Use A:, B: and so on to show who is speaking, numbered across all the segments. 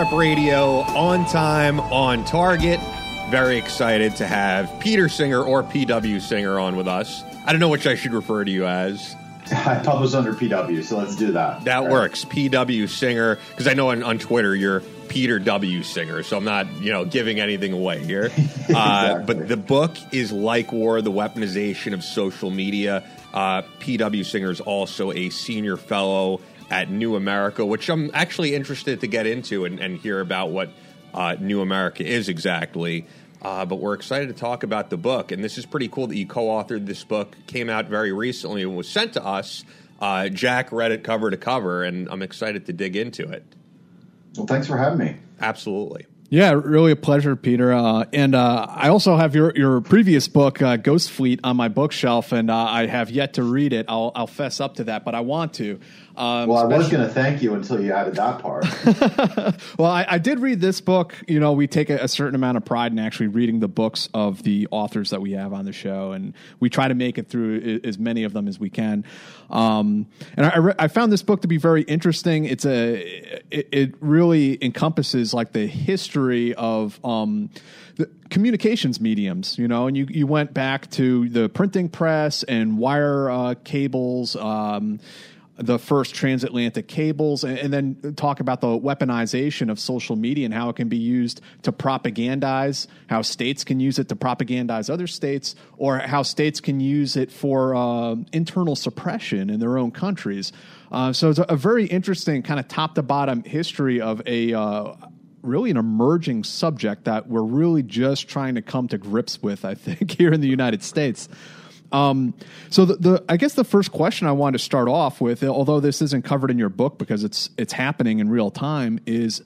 A: Rep Radio on time, on target. Very excited to have Peter Singer or PW Singer on with us. I don't know which I should refer to you as.
B: I publish under PW, so let's do that.
A: That right. works. PW Singer, because I know on, on Twitter you're Peter W. Singer, so I'm not, you know, giving anything away here. exactly. uh, but the book is Like War, the weaponization of social media. Uh, PW Singer is also a senior fellow at New America, which I'm actually interested to get into and, and hear about what uh, New America is exactly. Uh, but we're excited to talk about the book, and this is pretty cool that you co-authored this book. Came out very recently and was sent to us. Uh, Jack read it cover to cover, and I'm excited to dig into it.
B: Well, thanks for having me.
A: Absolutely.
C: Yeah, really a pleasure, Peter. Uh, and uh, I also have your your previous book, uh, Ghost Fleet, on my bookshelf, and uh, I have yet to read it. I'll, I'll fess up to that, but I want to.
B: Um, well, I was going to thank you until you added that part.
C: well, I, I, did read this book. You know, we take a, a, certain amount of pride in actually reading the books of the authors that we have on the show, and we try to make it through as many of them as we can. Um, and I, re- I, found this book to be very interesting. It's a it, it really encompasses like the history of. Um, the communications mediums, you know, and you, you went back to the printing press and wire uh, cables, um, the first transatlantic cables, and, and, then talk about the weaponization of social media and how it can be used to propagandize, how states can use it to propagandize other states, or how states can use it for uh, internal suppression in their own countries. Uh, so it's a, a, very interesting kind of top to bottom history of a. Uh, really an emerging subject that we're really just trying to come to grips with, I think, here in the United States. Um, so the, the, I guess the first question I wanted to start off with, although this isn't covered in your book because it's it's happening in real time, is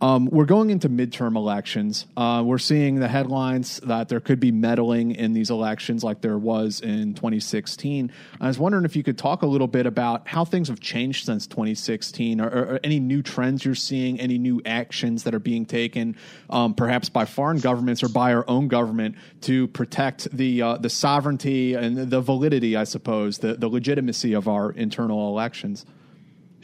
C: um, we're going into midterm elections. Uh, we're seeing the headlines that there could be meddling in these elections like there was in 2016. I was wondering if you could talk a little bit about how things have changed since 2016, or, or any new trends you're seeing, any new actions that are being taken, um, perhaps by foreign governments or by our own government to protect the uh, the sovereignty and the validity, I suppose, the, the legitimacy of our internal elections.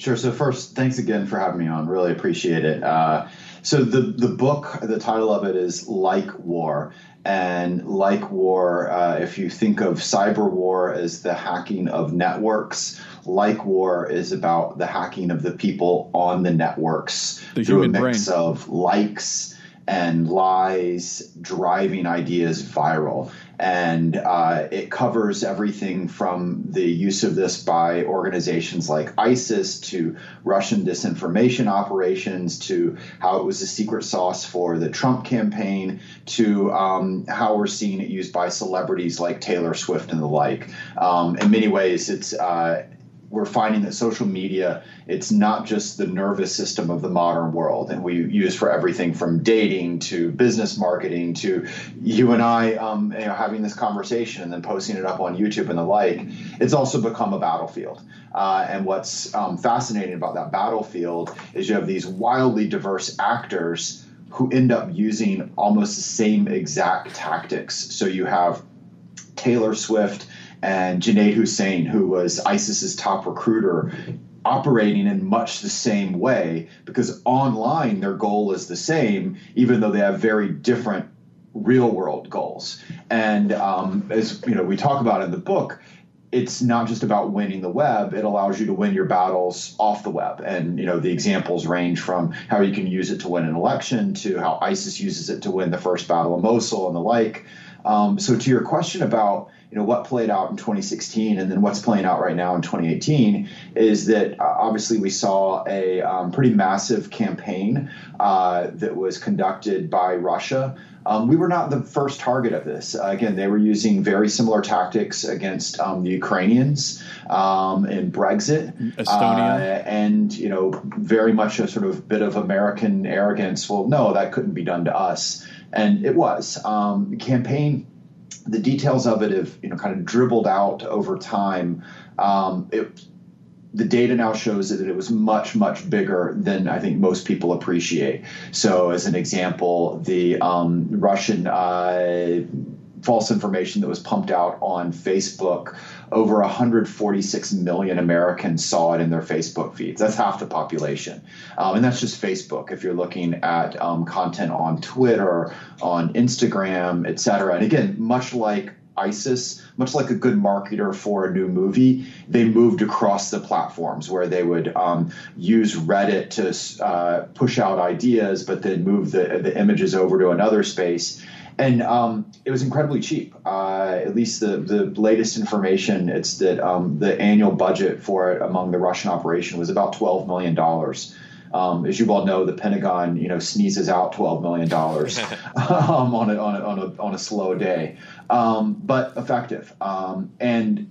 B: Sure. So first, thanks again for having me on. Really appreciate it. Uh, so the the book, the title of it is Like War, and like war, uh, if you think of cyber war as the hacking of networks, like war is about the hacking of the people on the networks
C: the through
B: a mix
C: brain.
B: of likes and lies driving ideas viral and uh, it covers everything from the use of this by organizations like ISIS to Russian disinformation operations to how it was a secret sauce for the Trump campaign to um, how we're seeing it used by celebrities like Taylor Swift and the like. Um, in many ways, it's uh, we're finding that social media it's not just the nervous system of the modern world. And we use for everything from dating to business marketing to you and i um, you know, having this conversation and then posting it up on youtube and the like. It's also become a battlefield. Uh, and what's um, fascinating about that battlefield is you have these wildly diverse actors who end up using almost the same exact tactics. So you have taylor swift and Junaid Hussain, who was ISIS's top recruiter, operating in much the same way because online their goal is the same, even though they have very different real world goals. And um, as you know, we talk about in the book, it's not just about winning the web it allows you to win your battles off the web and you know the examples range from how you can use it to win an election to how isis uses it to win the first battle of mosul and the like Um, so to your question about you know what played out in 2016 and then what's playing out right now in 2018 is that uh, obviously we saw a um, pretty massive campaign uh, that was conducted by Russia. Um, we were not the first target of this. Uh, again, they were using very similar tactics against um, the Ukrainians um, in Brexit,
C: Estonia,
B: uh, and you know very much a sort of bit of American arrogance. Well, no, that couldn't be done to us, and it was. Um, the campaign the details of it have you know kind of dribbled out over time. Um, it, the data now shows that it was much much bigger than I think most people appreciate. So, as an example, the um, Russian uh, false information that was pumped out on Facebook. Over 146 million Americans saw it in their Facebook feeds. That's half the population. Um, and that's just Facebook. If you're looking at um, content on Twitter, on Instagram, et cetera. And again, much like ISIS, much like a good marketer for a new movie, they moved across the platforms where they would um, use Reddit to uh, push out ideas, but then move the, the images over to another space and um, it was incredibly cheap. Uh, at least the the latest information, it's that um, the annual budget for it among the Russian operation was about twelve million dollars. Um, as you all know, the Pentagon, you know, sneezes out twelve million dollars um, on, a, on, a, on a on a slow day, um, but effective. Um, and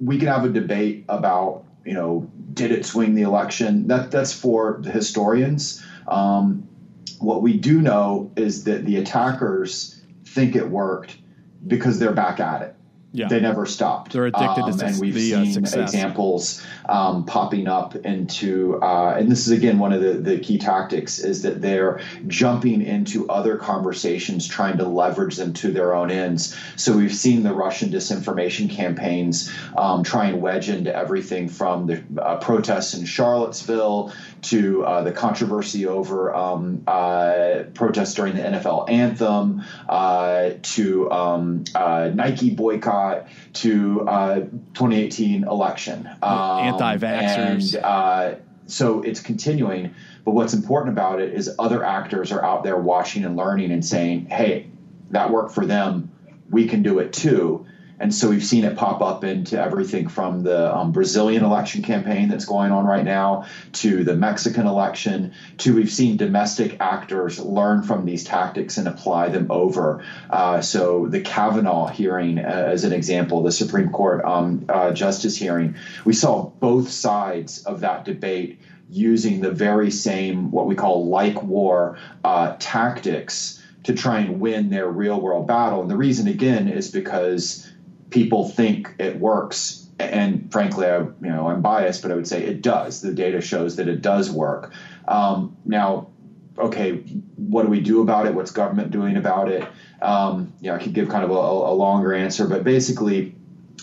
B: we can have a debate about, you know, did it swing the election? That that's for the historians. Um, what we do know is that the attackers think it worked because they're back at it. Yeah. They never stopped.
C: They're addicted
B: um,
C: to
B: and we've
C: the, uh,
B: seen examples um, popping up into, uh, and this is again one of the, the key tactics is that they're jumping into other conversations, trying to leverage them to their own ends. So we've seen the Russian disinformation campaigns um, try and wedge into everything from the uh, protests in Charlottesville to uh, the controversy over um, uh, protests during the NFL anthem uh, to um, uh, Nike boycott to uh, 2018 election.
C: Um, Anti-vaxxers.
B: And, uh, so it's continuing. But what's important about it is other actors are out there watching and learning and saying, "Hey, that worked for them. We can do it too." And so we've seen it pop up into everything from the um, Brazilian election campaign that's going on right now to the Mexican election to we've seen domestic actors learn from these tactics and apply them over. Uh, so the Kavanaugh hearing, uh, as an example, the Supreme Court um, uh, justice hearing, we saw both sides of that debate using the very same what we call like war uh, tactics to try and win their real world battle. And the reason again is because people think it works. And frankly I, you know i'm biased but i would say it does. The data shows that it does work. Um, now okay what do we do about it? What's government doing about it? Um, you know i could give kind of a, a longer answer but basically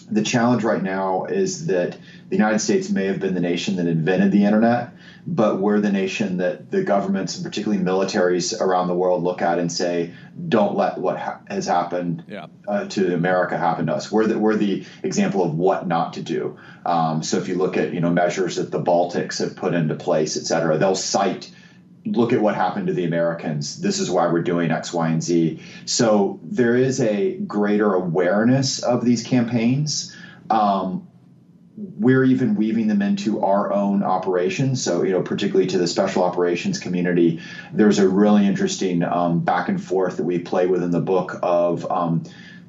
B: the challenge right now is that the United States may have been the nation that invented the internet, but we're the nation that the governments and particularly militaries around the world look at and say, "Don't let what ha- has happened yeah. uh, to America happen to us." We're the, we're the example of what not to do. Um, so if you look at you know measures that the Baltics have put into place, et cetera, they'll cite look at what happened to the Americans. This is why we're doing X, Y, and Z. So there is a greater awareness of these campaigns. Um, we're even weaving them into our own operations. So, you know, particularly to the special operations community, there's a really interesting um, back and forth that we play with in the book of um,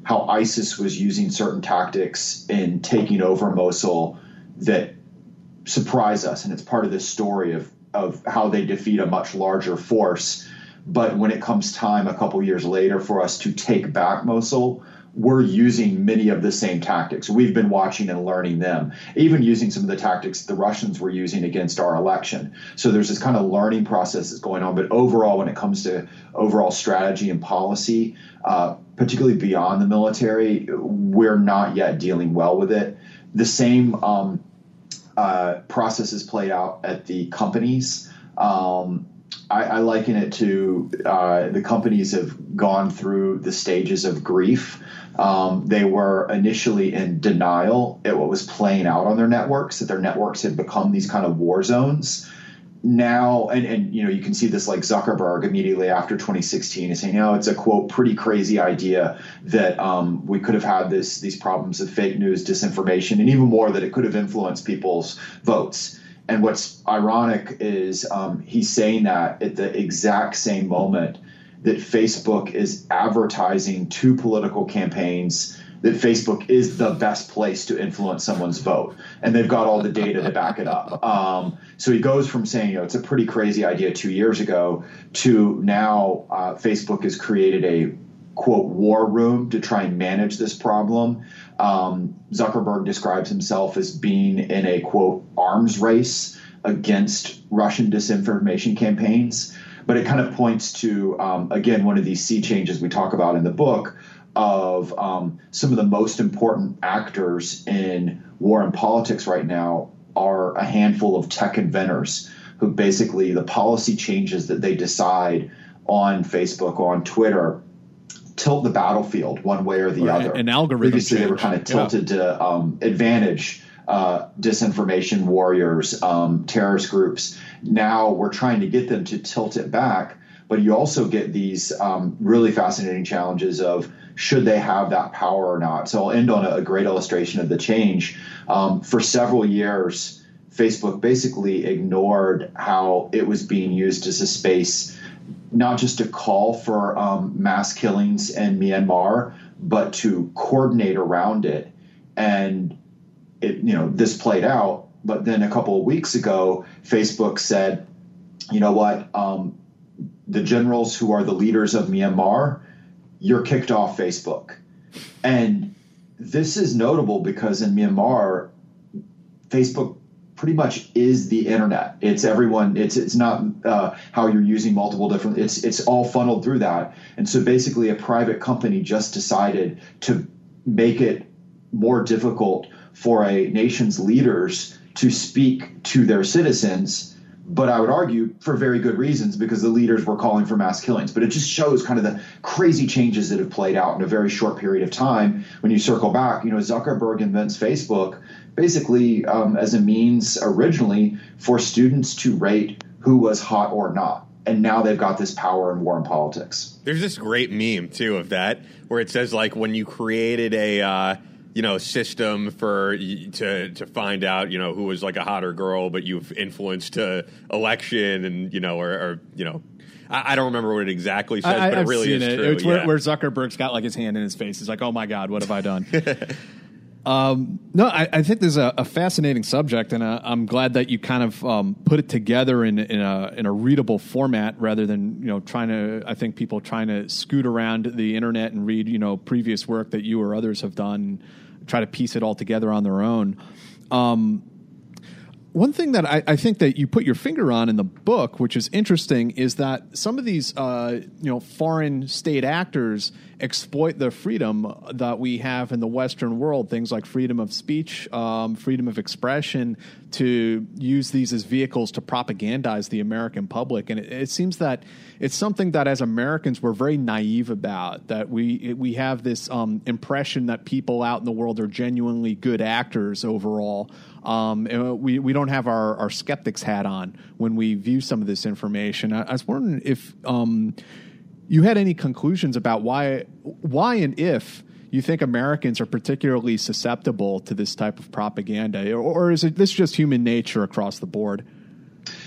B: how ISIS was using certain tactics in taking over Mosul that surprise us. And it's part of this story of of how they defeat a much larger force. But when it comes time a couple years later for us to take back Mosul, we're using many of the same tactics. We've been watching and learning them, even using some of the tactics the Russians were using against our election. So there's this kind of learning process that's going on. But overall, when it comes to overall strategy and policy, uh, particularly beyond the military, we're not yet dealing well with it. The same um, uh, processes played out at the companies. Um, I, I, liken it to uh, the companies have gone through the stages of grief. Um, they were initially in denial at what was playing out on their networks, that their networks had become these kind of war zones. now and, and you know you can see this like zuckerberg immediately after 2016 is saying no it's a quote pretty crazy idea that um, we could have had this these problems of fake news disinformation and even more that it could have influenced people's votes and what's ironic is um, he's saying that at the exact same moment that facebook is advertising two political campaigns that Facebook is the best place to influence someone's vote, and they've got all the data to back it up. Um, so he goes from saying, you know, it's a pretty crazy idea two years ago to now uh, Facebook has created a quote war room to try and manage this problem. Um, Zuckerberg describes himself as being in a quote arms race against Russian disinformation campaigns. But it kind of points to, um, again, one of these sea changes we talk about in the book of um, some of the most important actors in war and politics right now are a handful of tech inventors who basically the policy changes that they decide on Facebook, on Twitter, tilt the battlefield one way or the right. other.
C: An algorithm.
B: Previously, change. they were kind of tilted yeah. to um, advantage uh, disinformation warriors, um, terrorist groups. Now we're trying to get them to tilt it back. But you also get these um, really fascinating challenges of should they have that power or not. So I'll end on a, a great illustration of the change. Um, for several years, Facebook basically ignored how it was being used as a space, not just to call for um, mass killings in Myanmar, but to coordinate around it. And it, you know, this played out. But then a couple of weeks ago, Facebook said, you know what, um, the generals who are the leaders of Myanmar you're kicked off Facebook. And this is notable because in Myanmar, Facebook pretty much is the internet. It's everyone. It's it's not uh, how you're using multiple different. It's it's all funneled through that. And so basically, a private company just decided to make it more difficult for a nation's leaders to speak to their citizens but I would argue for very good reasons because the leaders were calling for mass killings. But it just shows kind of the crazy changes that have played out in a very short period of time. When you circle back, you know, Zuckerberg invents Facebook basically um, as a means originally for students to rate who was hot or not. And now they've got this power in war and politics.
A: There's this great meme too of that where it says like when you created a uh, you know system for to to find out you know who was like a hotter girl, but you've influenced a election and you know or, or you know. I, I don't remember what it exactly says, I, but I've it really is
C: it.
A: true.
C: It's
A: yeah.
C: where, where Zuckerberg's got like his hand in his face. He's like, "Oh my god, what have I done?" Um, no, I, I, think there's a, a fascinating subject, and uh, I'm glad that you kind of um, put it together in, in, a in a readable format rather than you know trying to. I think people trying to scoot around the internet and read you know previous work that you or others have done try to piece it all together on their own. Um, one thing that I, I, think that you put your finger on in the book, which is interesting, is that some of these uh, you know foreign state actors exploit the freedom that we have in the Western world, things like freedom of speech, um, freedom of expression, to use these as vehicles to propagandize the American public. And it, it, seems that it's something that as Americans we're very naive about. That we we have this um, impression that people out in the world are genuinely good actors overall. Um, we we don't have our, our skeptics hat on when we view some of this information. I, I was wondering if um, you had any conclusions about why why and if you think Americans are particularly susceptible to this type of propaganda, or, or is it this just human nature across the board?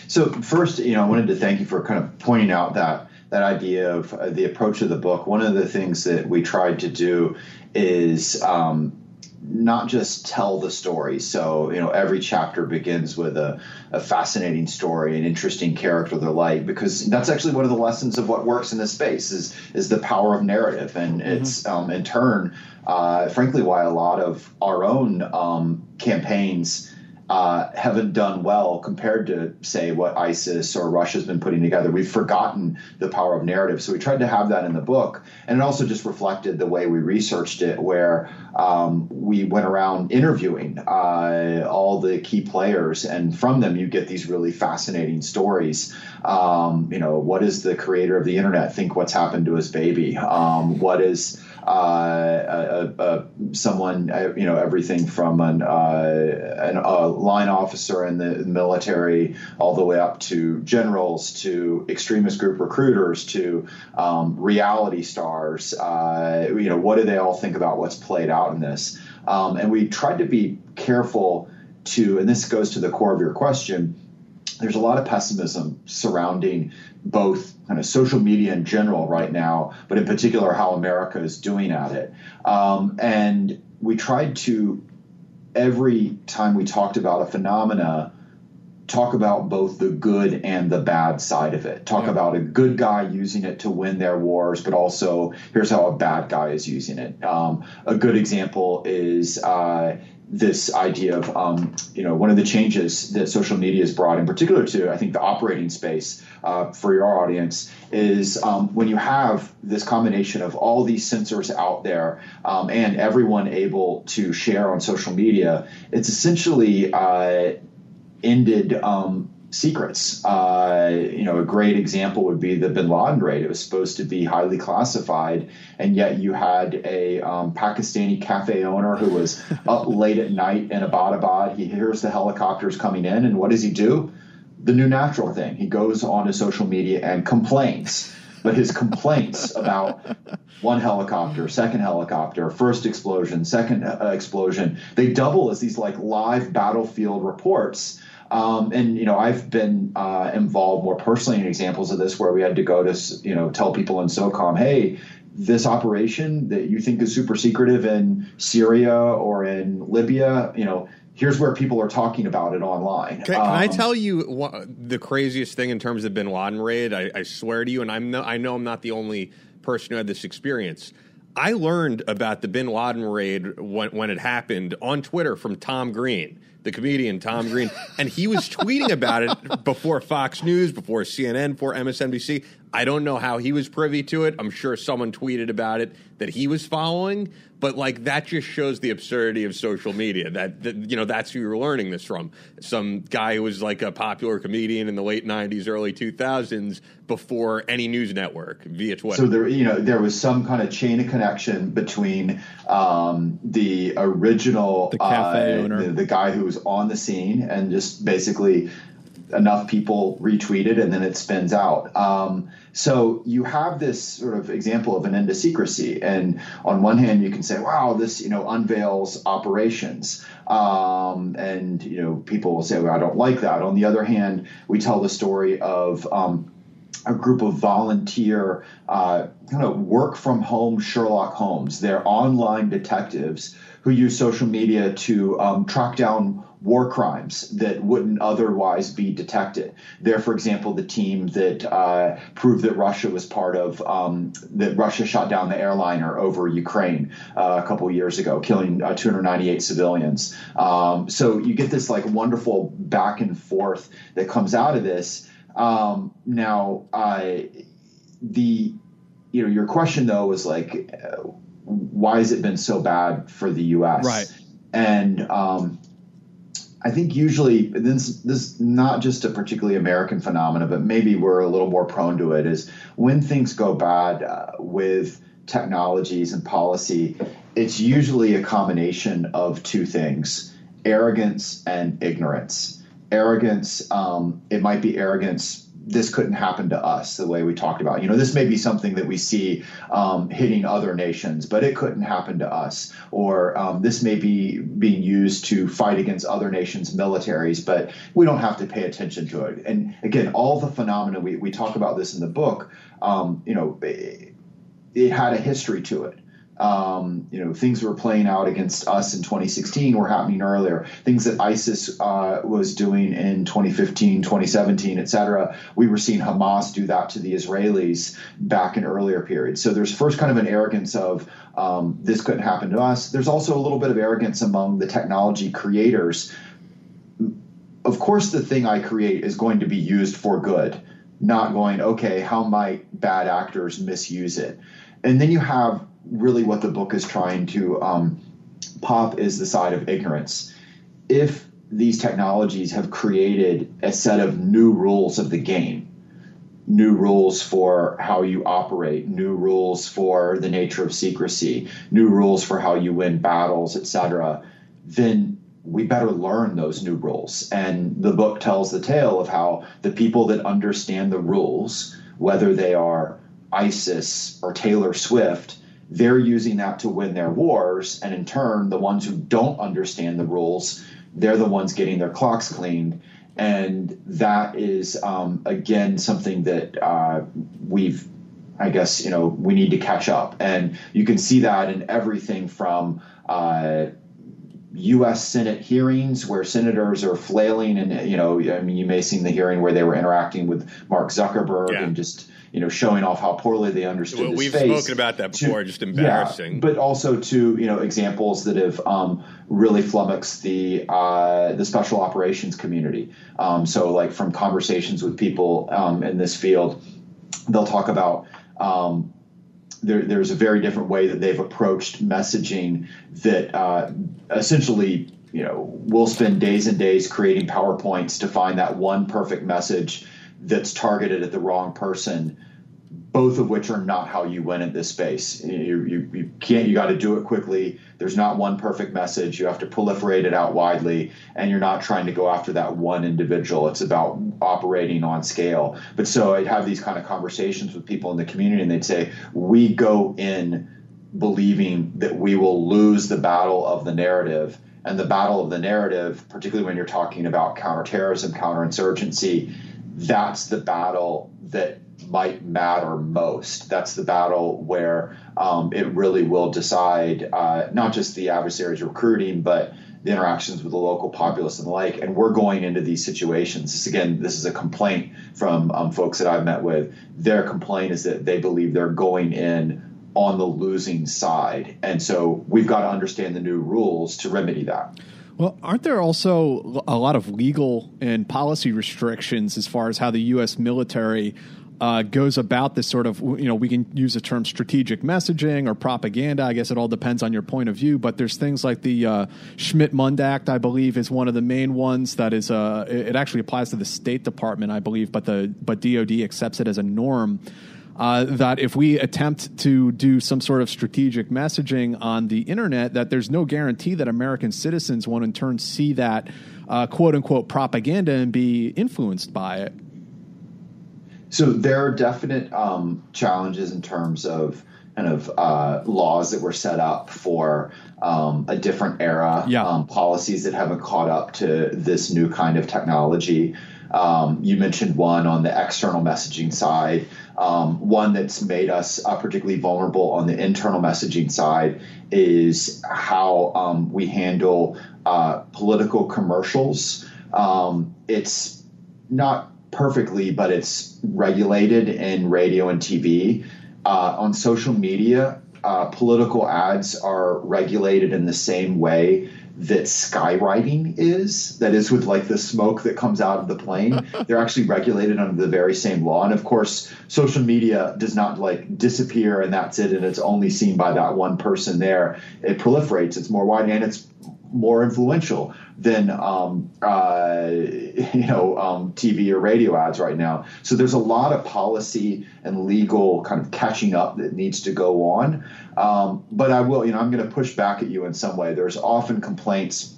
B: So first, you know, I wanted to thank you for kind of pointing out that that idea of uh, the approach of the book. One of the things that we tried to do is um, not just tell the story. So, you know, every chapter begins with a, a fascinating story, an interesting character they like, because that's actually one of the lessons of what works in this space is is the power of narrative, and mm-hmm. it's um, in turn, uh, frankly, why a lot of our own um, campaigns uh, haven't done well compared to, say, what ISIS or Russia's been putting together. We've forgotten the power of narrative. So we tried to have that in the book. And it also just reflected the way we researched it, where um, we went around interviewing uh, all the key players. And from them, you get these really fascinating stories. Um, you know, what does the creator of the internet think what's happened to his baby? Um, what is uh, someone, uh, you know, everything from an, uh, an, a line officer in the military all the way up to generals to extremist group recruiters to um, reality stars. Uh, you know, what do they all think about what's played out in this? Um, and we tried to be careful to, and this goes to the core of your question there's a lot of pessimism surrounding both kind of social media in general right now, but in particular how America is doing at it. Um, and we tried to, every time we talked about a phenomena, talk about both the good and the bad side of it. Talk yeah. about a good guy using it to win their wars, but also here's how a bad guy is using it. Um, a good example is uh, this idea of um, you know one of the changes that social media has brought in particular to i think the operating space uh, for your audience is um, when you have this combination of all these sensors out there um, and everyone able to share on social media it's essentially uh, ended um, secrets. Uh, you know, a great example would be the Bin Laden raid. It was supposed to be highly classified, and yet you had a um, Pakistani cafe owner who was up late at night in Abbottabad. He hears the helicopters coming in, and what does he do? The new natural thing. He goes onto social media and complains. But his complaints about one helicopter, second helicopter, first explosion, second uh, explosion, they double as these like live battlefield reports um, and you know, I've been uh, involved more personally in examples of this where we had to go to you know tell people in SOCOM, hey, this operation that you think is super secretive in Syria or in Libya, you know, here's where people are talking about it online.
A: Can, can um, I tell you what, the craziest thing in terms of Bin Laden raid? I, I swear to you, and I'm no, I know I'm not the only person who had this experience. I learned about the Bin Laden raid when, when it happened on Twitter from Tom Green the comedian Tom Green, and he was tweeting about it before Fox News, before CNN, before MSNBC. I don't know how he was privy to it. I'm sure someone tweeted about it that he was following, but like that just shows the absurdity of social media. That, that you know that's who you're learning this from. Some guy who was like a popular comedian in the late '90s, early 2000s, before any news network via Twitter.
B: So there, you know, there was some kind of chain of connection between um, the original
C: the cafe uh, owner,
B: the, the guy who was on the scene, and just basically enough people retweeted, and then it spins out. Um, so you have this sort of example of an end to secrecy. And on one hand, you can say, wow, this, you know, unveils operations. Um, and, you know, people will say, well, I don't like that. On the other hand, we tell the story of, um, a group of volunteer uh, kind of work from home Sherlock Holmes. They're online detectives who use social media to um, track down war crimes that wouldn't otherwise be detected. They're, for example, the team that uh, proved that Russia was part of um, that Russia shot down the airliner over Ukraine uh, a couple years ago, killing uh, 298 civilians. Um, so you get this like wonderful back and forth that comes out of this. Um, now, the you know your question though was like, uh, why has it been so bad for the U.S.
C: Right.
B: And um, I think usually this this not just a particularly American phenomena, but maybe we're a little more prone to it. Is when things go bad uh, with technologies and policy, it's usually a combination of two things: arrogance and ignorance. Arrogance, um, it might be arrogance this couldn't happen to us the way we talked about. You know, this may be something that we see um, hitting other nations, but it couldn't happen to us. Or um, this may be being used to fight against other nations' militaries, but we don't have to pay attention to it. And again, all the phenomena we, we talk about this in the book. Um, you know, it, it had a history to it. Um, you know, things were playing out against us in 2016 were happening earlier. Things that ISIS uh, was doing in 2015, 2017, et cetera. We were seeing Hamas do that to the Israelis back in earlier periods. So there's first kind of an arrogance of um, this couldn't happen to us. There's also a little bit of arrogance among the technology creators. Of course, the thing I create is going to be used for good, not going, okay, how might bad actors misuse it? And then you have really what the book is trying to um, pop is the side of ignorance. If these technologies have created a set of new rules of the game, new rules for how you operate, new rules for the nature of secrecy, new rules for how you win battles, etc., then we better learn those new rules. And the book tells the tale of how the people that understand the rules, whether they are ISIS or Taylor Swift, they're using that to win their wars. And in turn, the ones who don't understand the rules, they're the ones getting their clocks cleaned and that is um, again something that uh, we've I guess you know we need to catch up, and you can see that in everything from uh, U.S. Senate hearings where senators are flailing, and you know I mean you may have seen the hearing where they were interacting with Mark Zuckerberg yeah. and just you know, showing off how poorly they understood well,
A: We've spoken about that before, to, just embarrassing.
B: Yeah, but also to you know examples that have um, really flummoxed the uh, the special operations community. Um, so, like from conversations with people um, in this field, they'll talk about. Um, there, there's a very different way that they've approached messaging that uh, essentially you know we'll spend days and days creating powerpoints to find that one perfect message that's targeted at the wrong person both of which are not how you win in this space. You, you, you can't, you got to do it quickly. There's not one perfect message. You have to proliferate it out widely, and you're not trying to go after that one individual. It's about operating on scale. But so I'd have these kind of conversations with people in the community, and they'd say, We go in believing that we will lose the battle of the narrative. And the battle of the narrative, particularly when you're talking about counterterrorism, counterinsurgency, that's the battle that might matter most. That's the battle where um, it really will decide uh, not just the adversary's recruiting, but the interactions with the local populace and the like. And we're going into these situations. This, again, this is a complaint from um, folks that I've met with. Their complaint is that they believe they're going in on the losing side. And so we've got to understand the new rules to remedy that.
C: Well, aren't there also a lot of legal and policy restrictions as far as how the U.S. military uh, goes about this sort of, you know, we can use the term strategic messaging or propaganda. I guess it all depends on your point of view. But there's things like the uh, Smith-Mundt Act, I believe, is one of the main ones that is, uh, it actually applies to the State Department, I believe, but the but DoD accepts it as a norm. Uh, that if we attempt to do some sort of strategic messaging on the internet, that there's no guarantee that American citizens won't in turn see that uh, quote unquote propaganda and be influenced by it.
B: So there are definite um, challenges in terms of kind of uh, laws that were set up for um, a different era,
C: yeah.
B: um, policies that haven't caught up to this new kind of technology. Um, you mentioned one on the external messaging side. Um, one that's made us uh, particularly vulnerable on the internal messaging side is how um, we handle uh, political commercials. Um, it's not perfectly, but it's regulated in radio and TV. Uh, on social media, uh, political ads are regulated in the same way that skywriting is. That is with like the smoke that comes out of the plane they're actually regulated under the very same law. And of course social media does not like disappear and that's it and it's only seen by that one person there. It proliferates. It's more wide and it's more influential than um, uh, you know um, TV or radio ads right now. So there's a lot of policy and legal kind of catching up that needs to go on. Um, but I will, you know, I'm going to push back at you in some way. There's often complaints,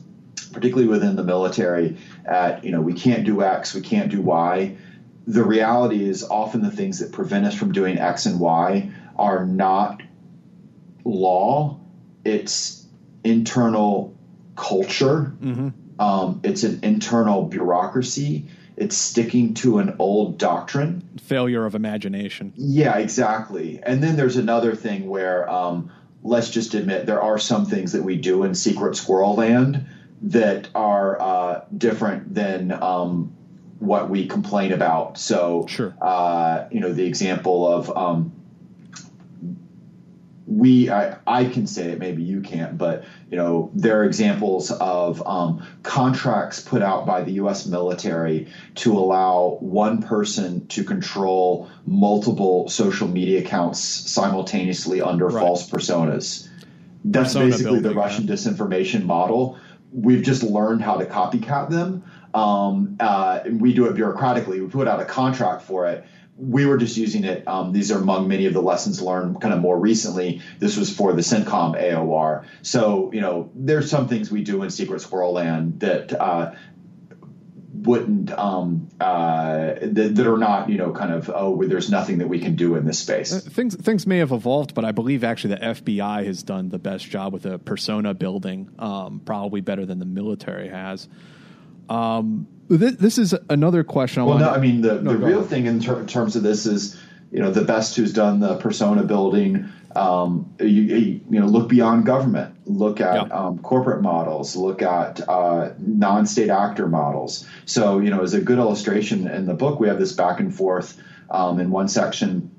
B: particularly within the military, at you know we can't do X, we can't do Y. The reality is often the things that prevent us from doing X and Y are not law. It's internal culture. Mm-hmm. Um, it's an internal bureaucracy. It's sticking to an old doctrine.
C: Failure of imagination.
B: Yeah, exactly. And then there's another thing where um, let's just admit there are some things that we do in Secret Squirrel Land that are uh, different than um, what we complain about. So,
C: sure.
B: uh, you know, the example of um, we I, I can say it maybe you can't but you know there are examples of um, contracts put out by the u.s military to allow one person to control multiple social media accounts simultaneously under right. false personas. That's Persona basically building, the russian yeah. disinformation model. We've just learned how to copycat them. Um, uh, we do it bureaucratically. We put out a contract for it we were just using it. Um, these are among many of the lessons learned kind of more recently. This was for the CENTCOM AOR. So, you know, there's some things we do in Secret Squirrel Land that uh, wouldn't um, uh, that, that, are not you know kind of oh there's nothing that we can do in this space. Uh,
C: things things may have evolved, but I believe actually the FBI has done the best job with a persona building, um, probably better than the military has. Um, this, this, is another question.
B: I to well, no, I mean the, no, the real thing in ter- terms of this is you know the best who's done the persona building um, you, you, know look beyond government. Look at yeah. um, corporate models. Look at uh, non-state actor models. So you know as a good illustration in the book we have this back and forth um, in one section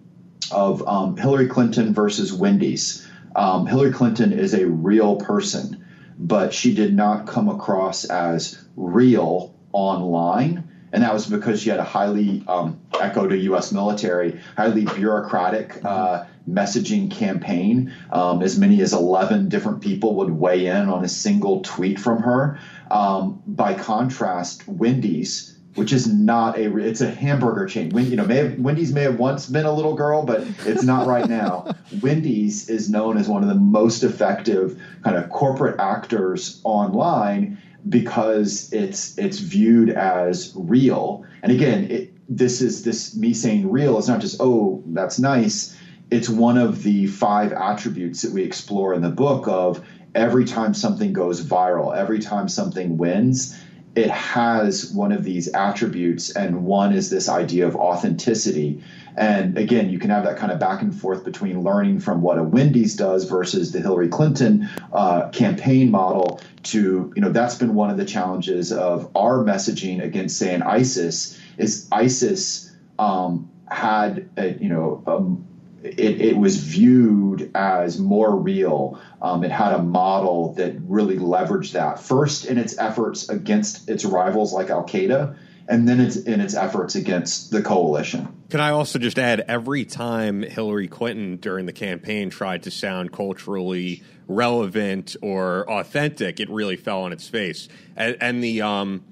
B: of um, hillary clinton versus wendy's. Um, hillary clinton is a real person but she did not come across as real online and that was because she had a highly um, echo to U.S. military, highly bureaucratic uh, messaging campaign. Um, as many as 11 different people would weigh in on a single tweet from her. Um, by contrast, Wendy's, which is not a it's a hamburger chain. When, you know, may have, Wendy's may have once been a little girl, but it's not right now. Wendy's is known as one of the most effective kind of corporate actors online because it's it's viewed as real. And again, it, this is this me saying real is not just oh that's nice. It's one of the five attributes that we explore in the book of every time something goes viral, every time something wins, it has one of these attributes, and one is this idea of authenticity. And again, you can have that kind of back and forth between learning from what a Wendy's does versus the Hillary Clinton uh, campaign model. To you know, that's been one of the challenges of our messaging against, say, an ISIS is ISIS um, had a, you know. Um, it, it, was viewed as more real. Um, it had a model that really leveraged that first in its efforts against its rivals like Al Qaeda, and then it's in its efforts against the coalition.
A: Can I also just add every time Hillary Clinton during the campaign tried to sound culturally relevant or authentic, it really fell on its face. And, and the um,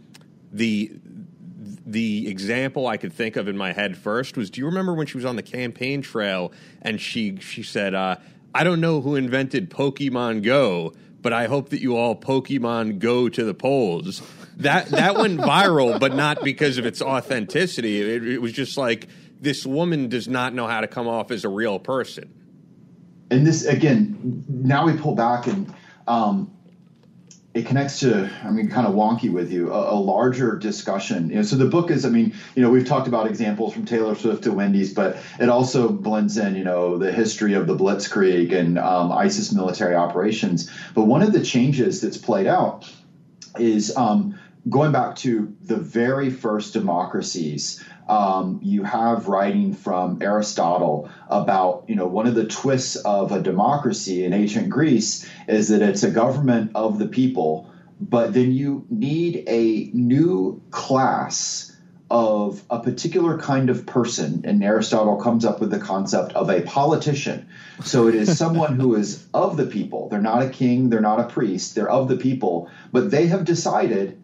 A: the the example I could think of in my head first was: Do you remember when she was on the campaign trail and she she said, uh, "I don't know who invented Pokemon Go." But I hope that you all Pokemon go to the polls that that went viral, but not because of its authenticity. It, it was just like this woman does not know how to come off as a real person.
B: And this again, now we pull back and um, it connects to i mean kind of wonky with you a, a, larger discussion. You know so the book is i mean you know we've talked about examples from taylor swift to wendy's but it also blends in you know the history of the blitzkrieg and um, isis military operations. But one of the changes that's played out is um, going back to the very first democracies, um, you have writing from Aristotle about, you know, one of the twists of a democracy in ancient Greece is that it's a government of the people, but then you need a new class of a particular kind of person, and Aristotle comes up with the concept of a politician. So it is someone who is of the people. They're not a king, they're not a priest, they're of the people, but they have decided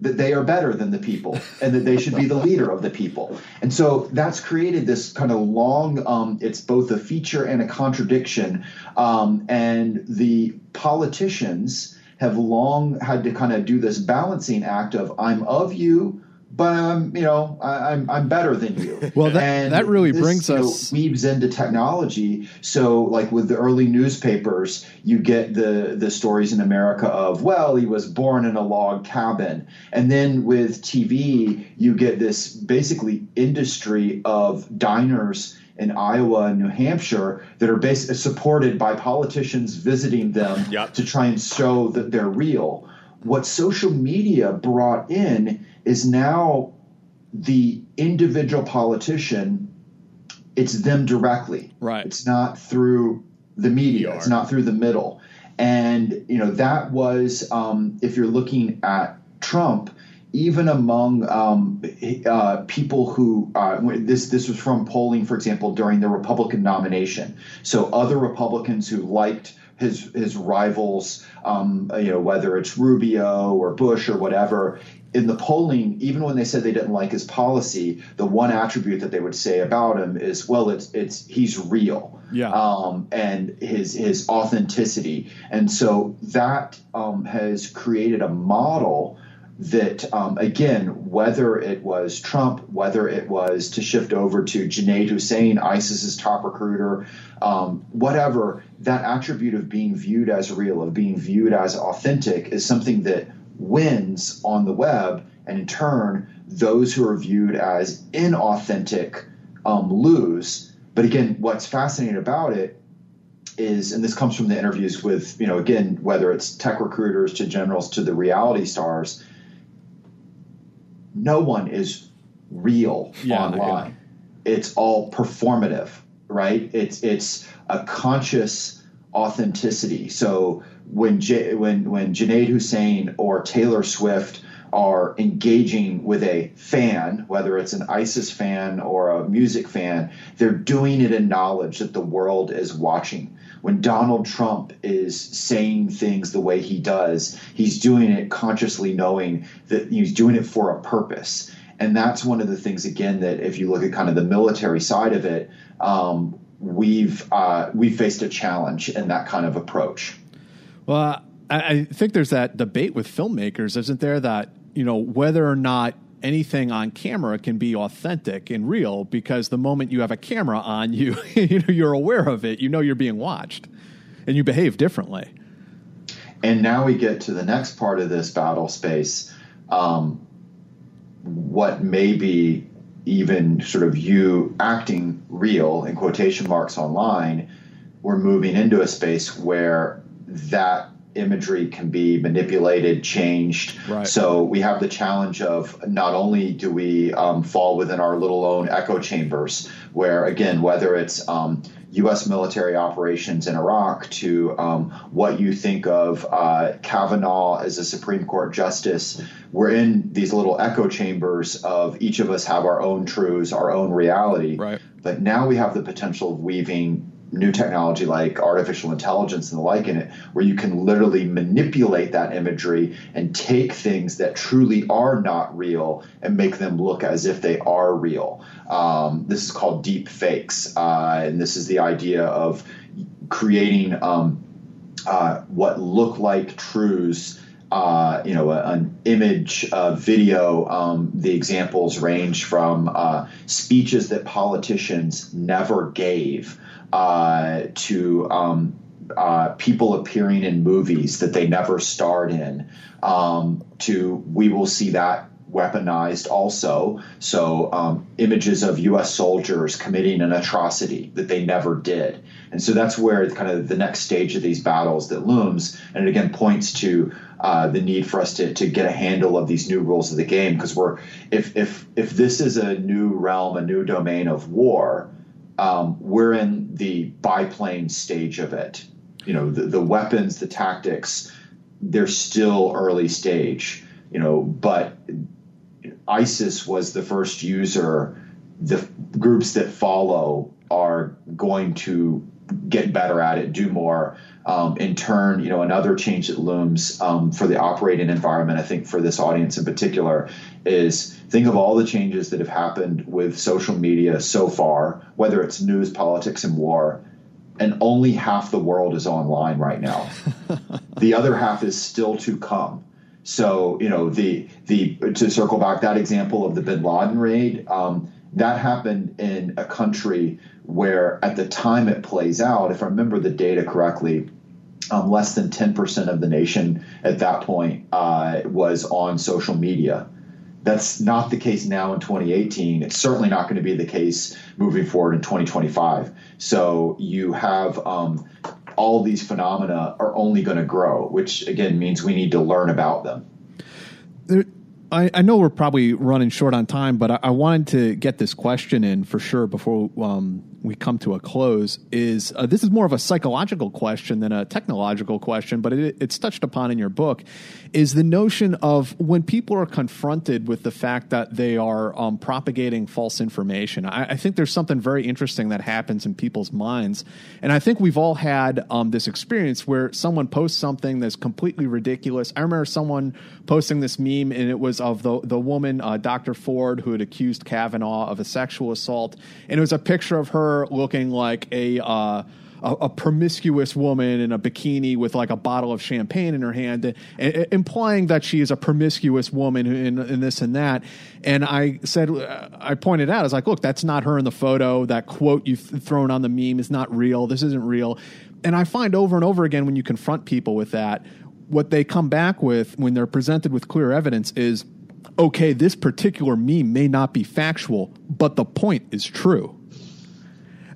B: that they are better than the people and that they should be the leader of the people. And so that's created this kind of long, um, it's both a feature and a contradiction. Um, and the politicians have long had to kind of do this balancing act of I'm of you, but I'm, you know, I, am I'm, I'm better than you.
C: Well, that, and that really this, brings us
B: know, weaves into technology. So, like with the early newspapers, you get the the stories in America of, well, he was born in a log cabin, and then with TV, you get this basically industry of diners in Iowa and New Hampshire that are basically supported by politicians visiting them yep. to try and show that they're real. What social media brought in is now the individual politician it's them directly
C: right
B: it's not through the media it's not through the middle and you know that was um, if you're looking at trump even among um, uh, people who uh, this this was from polling, for example, during the Republican nomination. So other Republicans who liked his his rivals, um, you know, whether it's Rubio or Bush or whatever. In the polling, even when they said they didn't like his policy, the one attribute that they would say about him is, well, it's it's he's real,
C: yeah,
B: um, and his his authenticity, and so that um, has created a model that um, again, whether it was Trump, whether it was to shift over to Junaid Hussain, ISIS's top recruiter, um, whatever, that attribute of being viewed as real, of being viewed as authentic, is something that wins on the web, and in turn, those who are viewed as inauthentic um, lose. But again, what's fascinating about it is, and this comes from the interviews with, you know, again, whether it's tech recruiters to generals to the reality stars no one is real yeah, online. It's all performative, right? It's it's a conscious authenticity. So when J, when when Junaid Hussain or Taylor Swift are engaging with a fan, whether it's an ISIS fan or a music fan, they're doing it in knowledge that the world is watching when Donald Trump is saying things the way he does, he's doing it consciously knowing that he's doing it for a purpose. And that's one of the things, again, that if you look at kind of the military side of it, um, we've uh, we've faced a challenge in that kind of approach.
C: Well, I, I think there's that debate with filmmakers, isn't there? That you know whether or not anything on camera can be authentic and real because the moment you have a camera on you, you know, you're aware of it. You know you're being watched, and you behave differently.
B: And now we get to the next part of this battle space. Um, what may be even sort of you acting real in quotation marks online, we're moving into a space where that imagery can be manipulated, changed. Right. So we have the challenge of not only do we um, fall within our little own echo chambers, where again, whether it's um, U.S. military operations in Iraq to um, what you think of uh, Kavanaugh as a Supreme Court justice, we're in these little echo chambers of each of us have our own truths, our own reality.
C: Right.
B: But now we have the potential of weaving new technology like artificial intelligence and the like in it, where you can literally manipulate that imagery and take things that truly are not real and make them look as if they are real. Um, this is called deep fakes, uh, and this is the idea of creating um, uh, what look like truths. Uh, you know, a, an image, a video. Um, the examples range from uh, speeches that politicians never gave uh, to um, uh, people appearing in movies that they never starred in. Um, to we will see that weaponized also. So um, images of U.S. soldiers committing an atrocity that they never did, and so that's where kind of the next stage of these battles that looms, and it again points to uh, the need for us to, to get a handle of these new rules of the game because we're if if if this is a new realm, a new domain of war um, we're in the biplane stage of it. You know, the, the weapons, the tactics, they're still early stage. You know, but ISIS was the first user. The groups that follow are going to get better at it, do more. Um, in turn, you know, another change that looms um, for the operating environment, I think for this audience in particular, is think of all the changes that have happened with social media so far, whether it's news, politics, and war, and only half the world is online right now. the other half is still to come. So, you know, the the to circle back that example of the Bin Laden raid, um, that happened in a country where, at the time it plays out, if I remember the data correctly, um, less than 10% of the nation at that point uh, was on social media. That's not the case now in 2018. It's certainly not going to be the case moving forward in 2025. So you have um, all these phenomena are only going to grow, which again means we need to learn about them.
C: I, I, know we're probably running short on time, but I, I, wanted to get this question in for sure before um, we come to a close. Is uh, this is more of a psychological question than a technological question, but it, it's touched upon in your book. Is the notion of when people are confronted with the fact that they are um, propagating false information? I, I, think there's something very interesting that happens in people's minds, and I think we've all had um, this experience where someone posts something that's completely ridiculous. I remember someone posting this meme, and it was of the the woman, uh, Dr. Ford, who had accused Kavanaugh of a sexual assault, and it was a picture of her looking like a. Uh, a, a, promiscuous woman in a bikini with like a bottle of champagne in her hand, and, and, implying that she is a promiscuous woman in, in, this and that. And I said, I pointed out, I was like, look, that's not her in the photo. That quote you've thrown on the meme is not real. This isn't real. And I find over and over again when you confront people with that, what they come back with when they're presented with clear evidence is okay, this particular meme may not be factual, but the point is true.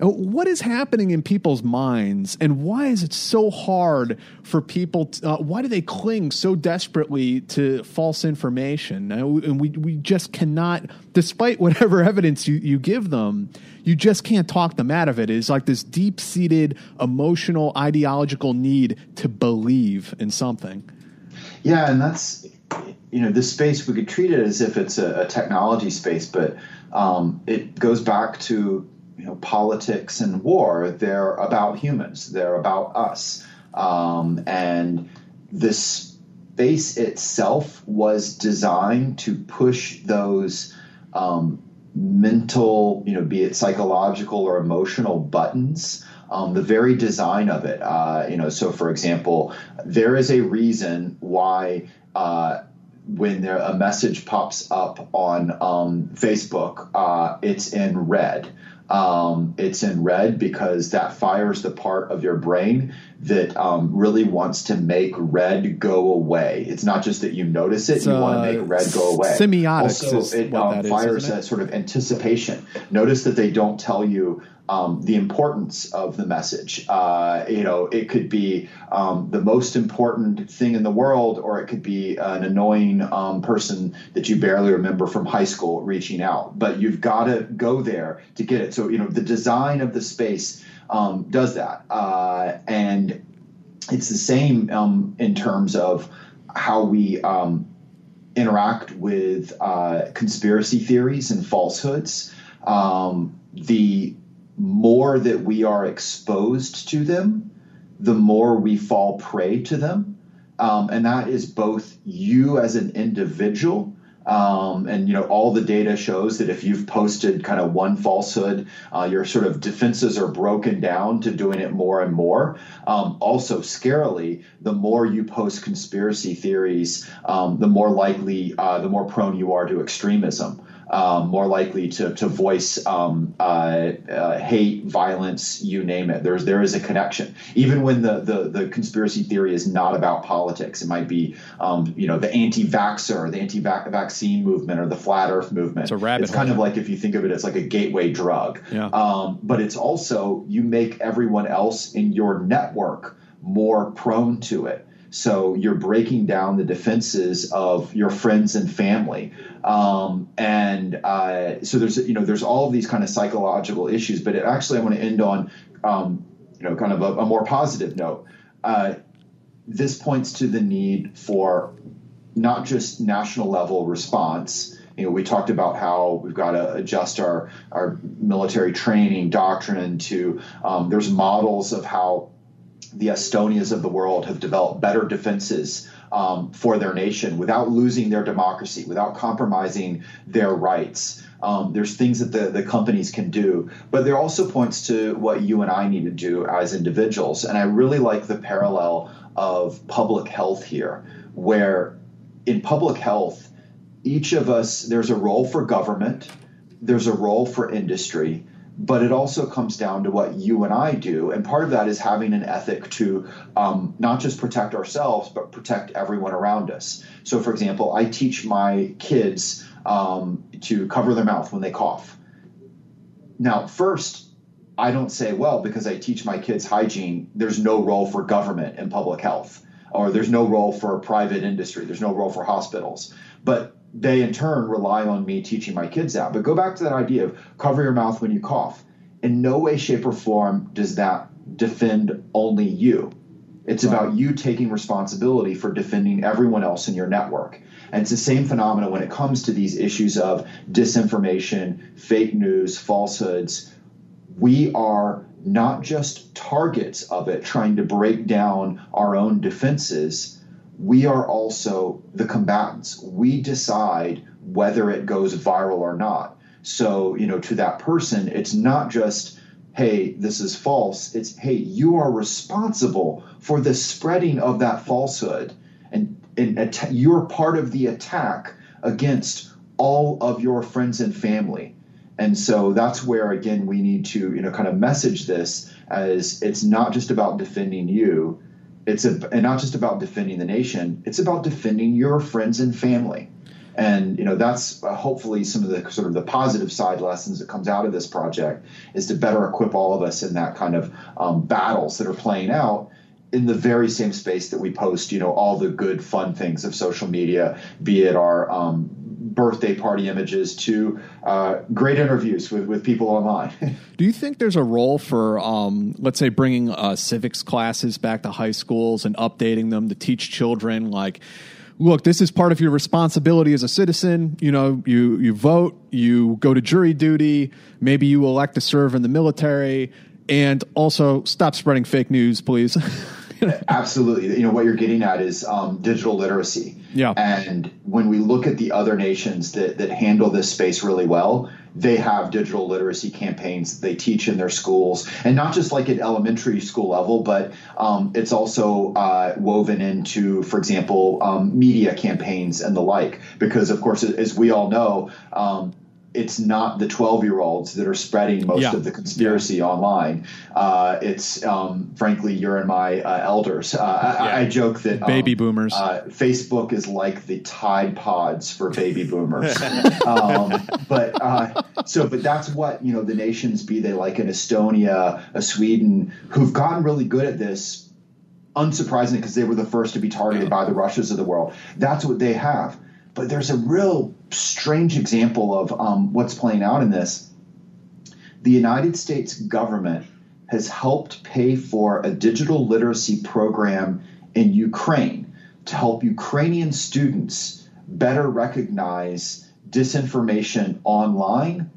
C: What is happening in people's minds, and why is it so hard for people? To, uh, why do they cling so desperately to false information? And we, we just cannot, despite whatever evidence you, you give them, you just can't talk them out of it. It's like this deep seated emotional, ideological need to believe in something.
B: Yeah, and that's you know this space we could treat it as if it's a, a technology space, but um, it goes back to you know politics and war. They're about humans. They're about us, um, and this space itself was designed to push those um, mental, you know, be it psychological or emotional buttons. Um, the very design of it, uh, you know, so for example, there is a reason why uh, when there, a message pops up on um, Facebook, uh, it's in red. Um, it's in red because that fires the part of your brain that um, really wants to make red go away. It's not just that you notice it; you want to make red go away.
C: Semiotics
B: also, it um, fires that sort of anticipation. Notice that they don't tell you um, the importance of the message. Uh, you know, it could be um, the most important thing in the world, or it could be an annoying um, person that you barely remember from high school reaching out. But you've got to go there to get it. So, you know, the design of the space um, does that. Uh, and it's the same um, in terms of how we um, interact with uh, conspiracy theories and falsehoods. the more that we are exposed to them, the more we fall prey to them. Um, and that is both you as an individual. Um, and you know all the data shows that if you've posted kind of one falsehood, uh, your sort of defenses are broken down to doing it more and more. Um, also, scarily, the more you post conspiracy theories, um, the more likely, uh, the more prone you are to extremism um, more likely to, to voice um, uh, uh, hate, violence, you name it. There's there is a connection. Even when the, the, the conspiracy theory is not about politics, it might be um, you know the anti-vaxxer, the anti-vaccine movement, or the flat Earth movement.
C: It's a rabbit.
B: It's kind of like if you think of it as like a gateway drug.
C: Yeah.
B: Um, but it's also you make everyone else in your network more prone to it. So you're breaking down the defenses of your friends and family. Um, and uh, so there's you know there's all these kind of psychological issues. But actually, I want to end on um, you know kind of a, a more positive note. Uh, this points to the need for not just national level response. You know, we talked about how we've got to adjust our our military training doctrine to. Um, there's models of how the Estonias of the world have developed better defenses um, for their nation without losing their democracy, without compromising their rights. Um, there's things that the, the companies can do, but there also points to what you and I need to do as individuals. And I really like the parallel of public health here, where in public health, each of us, there's a role for government, there's a role for industry, but it also comes down to what you and I do. And part of that is having an ethic to um, not just protect ourselves, but protect everyone around us. So, for example, I teach my kids um, to cover their mouth when they cough. Now, first, I don't say, well, because I teach my kids hygiene, there's no role for government in public health, or there's no role for private industry, there's no role for hospitals. But they in turn rely on me teaching my kids that. But go back to that idea of cover your mouth when you cough. In no way, shape, or form does that defend only you. It's right. about you taking responsibility for defending everyone else in your network. And it's the same phenomenon when it comes to these issues of disinformation, fake news, falsehoods. We are not just targets of it, trying to break down our own defenses. We are also the combatants. We decide whether it goes viral or not. So, you know, to that person, it's not just hey, this is false. It's, hey, you are responsible for the spreading of that falsehood. And, and att- you're part of the attack against all of your friends and family. And so that's where, again, we need to, you know, kind of message this as it's not just about defending you. It's a, and not just about defending the nation. It's about defending your friends and family and you know that's uh, hopefully some of the sort of the positive side lessons that comes out of this project is to better equip all of us in that kind of um, battles that are playing out in the very same space that we post you know all the good fun things of social media be it our um, birthday party images to uh, great interviews with, with people online.
C: Do you think there's a role for, um, let's say, bringing uh, civics classes back to high schools and updating them to teach children like look, this is part of your responsibility as a citizen. You know, you you vote, you go to jury duty, maybe you elect to serve in the military, and also stop spreading fake news, please.
B: Absolutely. You know, what you're getting at is um, digital literacy.
C: Yeah.
B: And when we look at the other nations that, that handle this space really well, they have digital literacy campaigns they teach in their schools, and not just like at elementary school level, but um, it's also uh, woven into, for example, um, media campaigns and the like. Because, of course, as we all know, um, it's not the 12 year olds that are spreading most yeah. of the conspiracy yeah. online. Uh, it's um, frankly, you're in my uh, elders. Uh, yeah. I, I, joke that
C: um, baby boomers.
B: Uh, Facebook is like the Tide Pods for baby boomers. um, but uh, so, but that's what you know the nations be they like an Estonia, a Sweden, who've gotten really good at this. Unsurprisingly, because they were the first to be targeted by the Russias of the world. That's what they have. But there's a real strange example of um, what's playing out in this. The United States government has helped pay for a digital literacy program in Ukraine to help Ukrainian students better recognize disinformation online.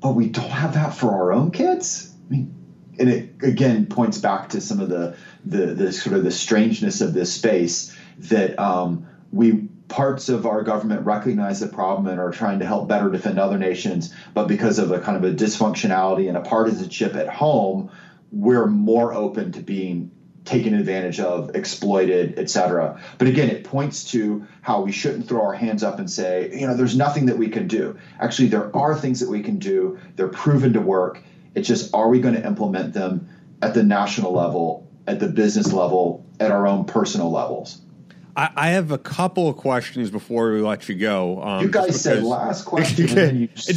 B: But we don't have that for our own kids. I mean, and it again points back to some of the the, the sort of the strangeness of this space that um, we parts of our government recognize the problem and are trying to help better defend other nations, but because of a kind of a dysfunctionality and a partisanship at home, we're more open to being taken advantage of, exploited, etc. But again, it points to how we shouldn't throw our hands up and say, you know, there's nothing that we can do. Actually, there are things that we can do. They're proven to work. It's just are we going to implement them at the national level, at the business level, at our own personal levels?
A: I, I, have a couple of questions before we let you go.
B: Um, you guys said last question. you if,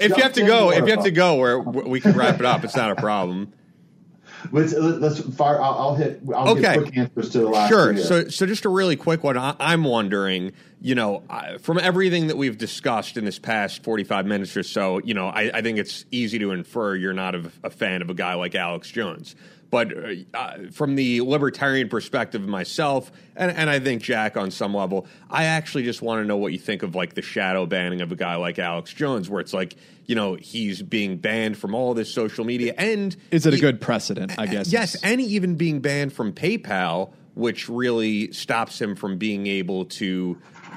A: if you have to go, if you have to go, where we can wrap it up, it's not a problem.
B: Let's let's fire. I'll, I'll hit. I'll okay. quick answers to the last.
A: Sure. So so just a really quick one. I, am wondering, you know, from everything that we've discussed in this past 45 minutes or so, you know, I, I think it's easy to infer you're not a, a fan of a guy like Alex Jones. But uh, from the libertarian perspective myself, and, and I think Jack on some level, I actually just want to know what you think of like the shadow banning of a guy like Alex Jones, where it's like, you know, he's being banned from all this social media. And
C: is it he, a good precedent, I guess?
A: Yes. And even being banned from PayPal, which really stops him from being able to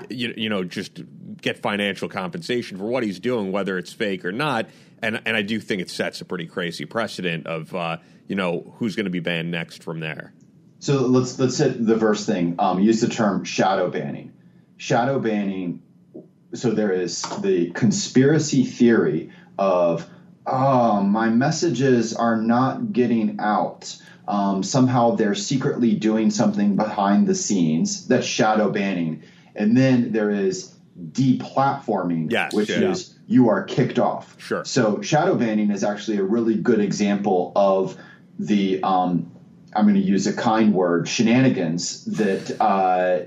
A: you, you know just get financial compensation for what he's doing whether it's fake or not and and I do think it sets a pretty crazy precedent of uh, you know who's going to be banned next from there.
B: So let's let's hit the first thing. Um, use the term shadow banning. Shadow banning. So there is the conspiracy theory of oh my messages are not getting out. Um, somehow they're secretly doing something behind the scenes. That's shadow banning. And then there is deplatforming,
A: yes,
B: which
A: yeah.
B: is you are kicked off.
A: Sure.
B: So shadow banning is actually a really good example of the um, I'm going to use a kind word shenanigans that uh,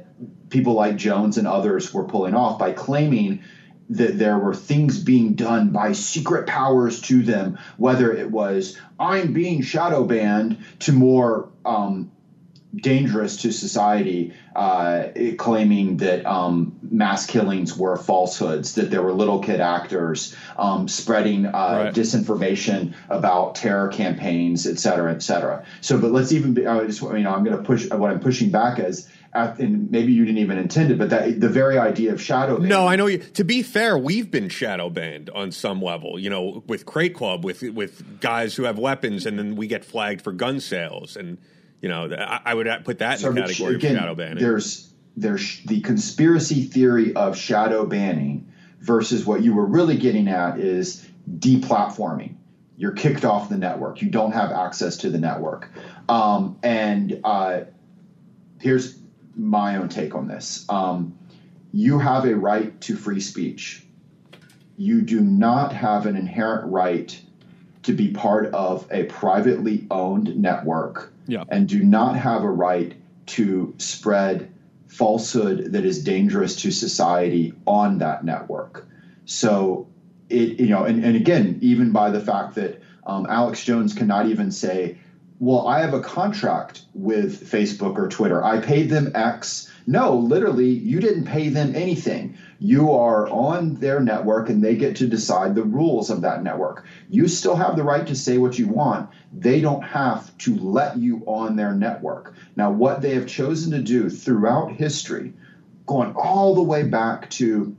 B: people like Jones and others were pulling off by claiming that there were things being done by secret powers to them, whether it was I'm being shadow banned to more um, dangerous to society, uh, claiming that um, mass killings were falsehoods, that there were little kid actors um, spreading uh, right. disinformation about terror campaigns, et cetera, et cetera. So, but let's even be, I just, you know, I'm going to push what I'm pushing back as and maybe you didn't even intend it, but that the very idea of shadow. Banning.
A: No, I know. You, to be fair, we've been shadow banned on some level. You know, with Crate Club, with with guys who have weapons, and then we get flagged for gun sales, and you know, I, I would put that so in the category again, of shadow banning.
B: There's there's the conspiracy theory of shadow banning versus what you were really getting at is deplatforming. You're kicked off the network. You don't have access to the network. Um, and uh, here's my own take on this. Um, you have a right to free speech. You do not have an inherent right to be part of a privately owned network
C: yeah.
B: and do not have a right to spread falsehood that is dangerous to society on that network. So it, you know, and, and again, even by the fact that um, Alex Jones cannot even say, well, I have a contract with Facebook or Twitter. I paid them X. No, literally, you didn't pay them anything. You are on their network and they get to decide the rules of that network. You still have the right to say what you want. They don't have to let you on their network. Now, what they have chosen to do throughout history, going all the way back to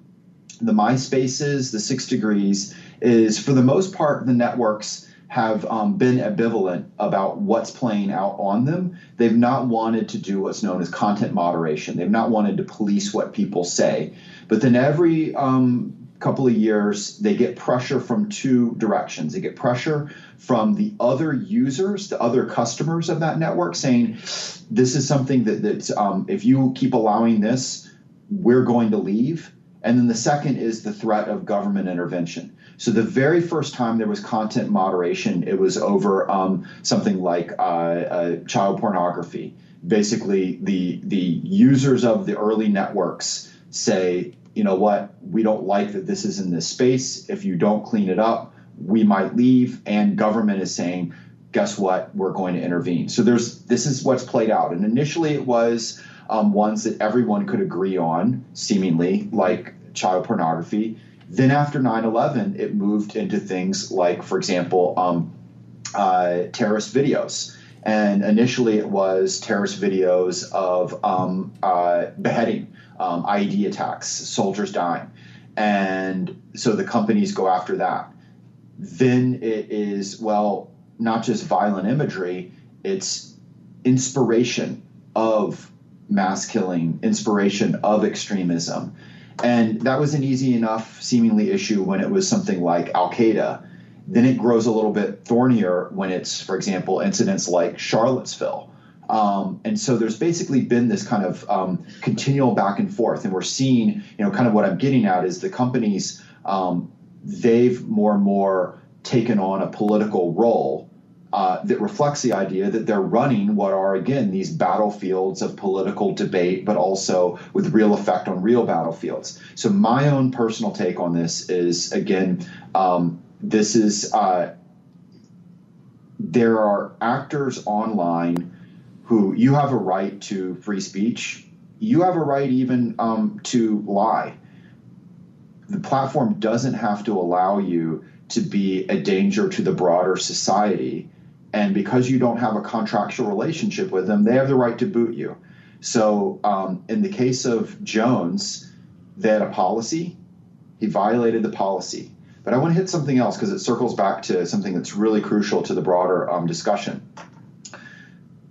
B: the MySpaces, the Six Degrees, is for the most part, the networks have um, been ambivalent about what's playing out on them. They've not wanted to do what's known as content moderation. They've not wanted to police what people say. But then every um, couple of years, they get pressure from two directions. They get pressure from the other users, the other customers of that network, saying, "This is something that that um, if you keep allowing this, we're going to leave." And then the second is the threat of government intervention. So the very first time there was content moderation, it was over um, something like uh, uh, child pornography. Basically, the the users of the early networks say, you know what, we don't like that this is in this space. If you don't clean it up, we might leave. And government is saying, guess what, we're going to intervene. So there's this is what's played out. And initially, it was um, ones that everyone could agree on, seemingly like child pornography. Then after 9 11, it moved into things like, for example, um, uh, terrorist videos. And initially, it was terrorist videos of um, uh, beheading, um, IED attacks, soldiers dying. And so the companies go after that. Then it is, well, not just violent imagery, it's inspiration of mass killing, inspiration of extremism. And that was an easy enough, seemingly issue when it was something like Al Qaeda. Then it grows a little bit thornier when it's, for example, incidents like Charlottesville. Um, and so there's basically been this kind of um, continual back and forth. And we're seeing, you know, kind of what I'm getting at is the companies, um, they've more and more taken on a political role uh, that reflects the idea that they're running what are again these battlefields of political debate, but also with real effect on real battlefields. So my own personal take on this is again, um, this is uh, there are actors online who you have a right to free speech. You have a right even um, to lie. The platform doesn't have to allow you to be a danger to the broader society and because you don't have a contractual relationship with them, they have the right to boot you. So, um, in the case of Jones, they had a policy. He violated the policy. But I want to hit something else because it circles back to something that's really crucial to the broader um, discussion.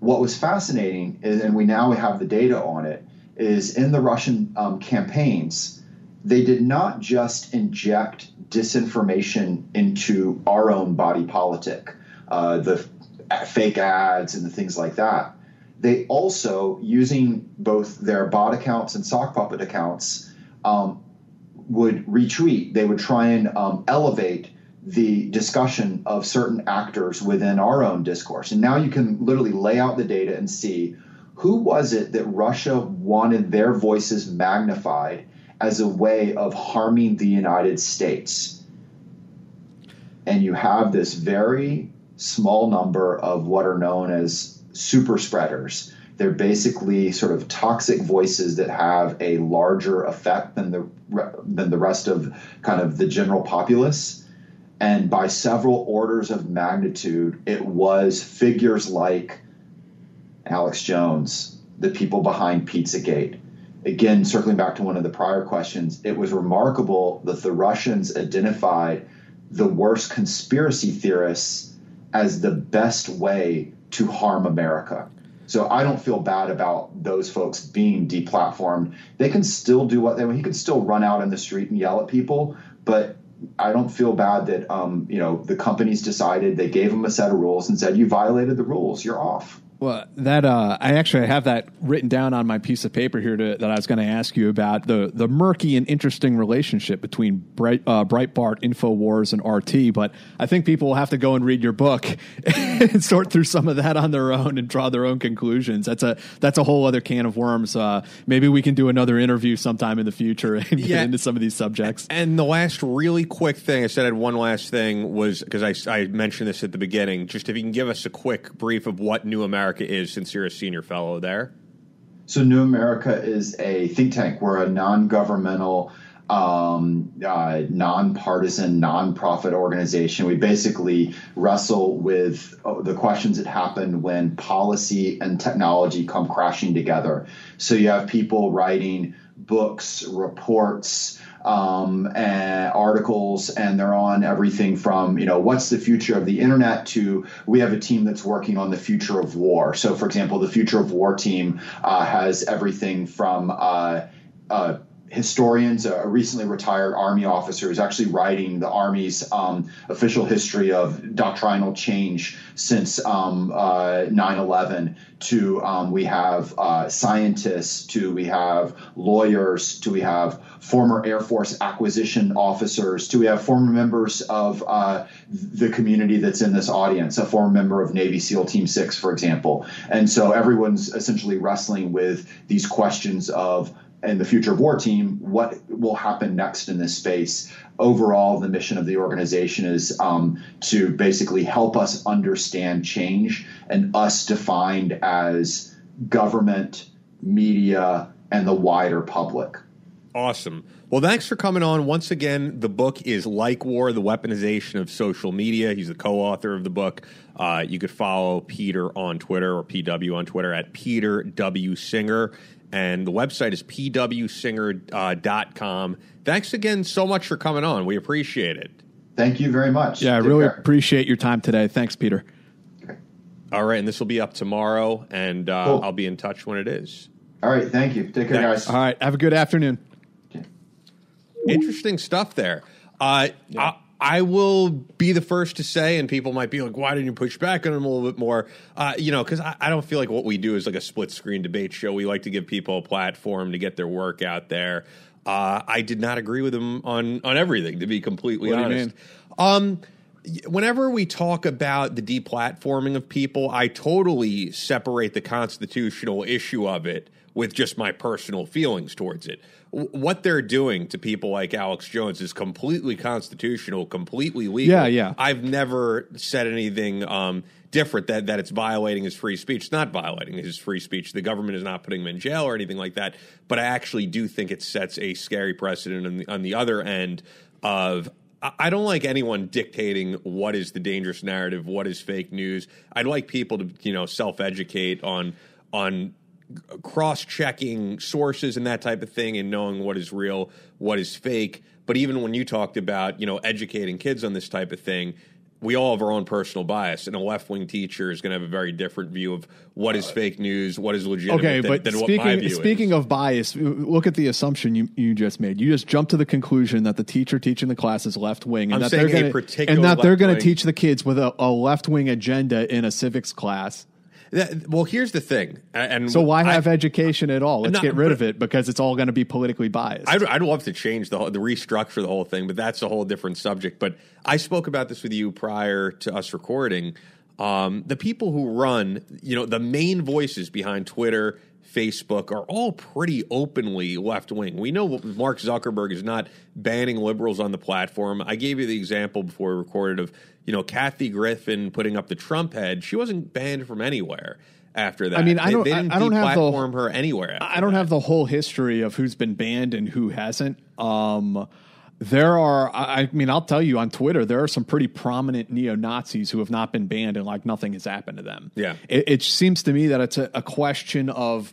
B: What was fascinating, is, and we now have the data on it, is in the Russian um, campaigns, they did not just inject disinformation into our own body politic uh, the fake ads and the things like that. They also, using both their bot accounts and sock puppet accounts, um, would retweet. They would try and um, elevate the discussion of certain actors within our own discourse. And now you can literally lay out the data and see who was it that Russia wanted their voices magnified as a way of harming the United States? And you have this very small number of what are known as super spreaders. They're basically sort of toxic voices that have a larger effect than the than the rest of kind of the general populace. And by several orders of magnitude, it was figures like Alex Jones, the people behind Pizzagate. Again, circling back to one of the prior questions, it was remarkable that the Russians identified the worst conspiracy theorists as the best way to harm America. So I don't feel bad about those folks being deplatformed. They can still do what they want. He can still run out in the street and yell at people, but I don't feel bad that um, you know the companies decided they gave him a set of rules and said you violated the rules. You're off.
C: Well, that uh, I actually have that written down on my piece of paper here to, that I was going to ask you about the the murky and interesting relationship between Bright, uh, Breitbart, Infowars, and RT. But I think people will have to go and read your book and sort through some of that on their own and draw their own conclusions. That's a that's a whole other can of worms. Uh, maybe we can do another interview sometime in the future and get yeah. into some of these subjects.
A: And the last really quick thing I said, I had one last thing was because I, I mentioned this at the beginning. Just if you can give us a quick brief of what New America America is since you're a senior fellow there?
B: So, New America is a think tank. We're a non governmental, um, uh, nonpartisan, nonprofit organization. We basically wrestle with uh, the questions that happen when policy and technology come crashing together. So, you have people writing books, reports, um, and articles, and they're on everything from you know what's the future of the internet to we have a team that's working on the future of war. So, for example, the future of war team uh, has everything from uh, uh, historians, a recently retired Army officer, is actually writing the Army's um, official history of doctrinal change since um, uh, 9/11. To um, we have uh, scientists, to we have lawyers, to we have former Air Force acquisition officers, to we have former members of uh, the community that's in this audience, a former member of Navy SEAL Team Six, for example, and so everyone's essentially wrestling with these questions of and the future of war team, what will happen next in this space. Overall, the mission of the organization is um, to basically help us understand change and us defined as government, media, and the wider public.
A: Awesome. Well, thanks for coming on. Once again, the book is Like War, The Weaponization of Social Media. He's the co author of the book. Uh, you could follow Peter on Twitter or PW on Twitter at Peter W. Singer and the website is pwsinger.com. Uh, Thanks again so much for coming on. We appreciate it.
B: Thank you very much.
C: Yeah, Take I really care. appreciate your time today. Thanks, Peter.
A: Okay. All right, and this will be up tomorrow, and uh, cool. I'll be in touch when it is.
B: All right, thank you. Take care, Thanks.
C: guys. All right, have a good afternoon. Okay.
A: Interesting stuff there. Uh, yeah. I will be the first to say, and people might be like, "Why didn't you push back on him a little bit more?" Uh, you know, because I, I, don't feel like what we do is like a split screen debate show. We like to give people a platform to get their work out there. Uh, I did not agree with him on on everything, to be completely
C: what
A: honest. Um, whenever we talk about the deplatforming of people, I totally separate the constitutional issue of it with just my personal feelings towards it what they're doing to people like Alex Jones is completely constitutional, completely legal.
C: Yeah, yeah.
A: I've never said anything um, different that that it's violating his free speech. It's not violating his free speech. The government is not putting him in jail or anything like that. But I actually do think it sets a scary precedent on the, on the other end of I don't like anyone dictating what is the dangerous narrative, what is fake news. I'd like people to, you know, self educate on on cross checking sources and that type of thing and knowing what is real, what is fake. But even when you talked about, you know, educating kids on this type of thing, we all have our own personal bias, and a left wing teacher is going to have a very different view of what is fake news, what is legitimate. Okay, than, but than
C: speaking, speaking of bias, look at the assumption you, you just made. You just jumped to the conclusion that the teacher teaching the class is left wing,
A: and that they're
C: going
A: to
C: and that they're going to teach the kids with a, a left wing agenda in a civics class.
A: That, well, here's the thing, and
C: so why have I, education at all? Let's not, get rid of it because it's all going to be politically biased.
A: I'd, I'd love to change the the restructure the whole thing, but that's a whole different subject. But I spoke about this with you prior to us recording. Um, the people who run, you know, the main voices behind Twitter, Facebook are all pretty openly left wing. We know Mark Zuckerberg is not banning liberals on the platform. I gave you the example before we recorded of, you know, Kathy Griffin putting up the Trump head. She wasn't banned from anywhere after that.
C: I mean, I don't,
A: they, they didn't
C: I don't have the
A: her anywhere.
C: I don't
A: that.
C: have the whole history of who's been banned and who hasn't. Um, there are, I mean, I'll tell you on Twitter, there are some pretty prominent neo Nazis who have not been banned and like nothing has happened to them.
A: Yeah.
C: It, it seems to me that it's a, a question of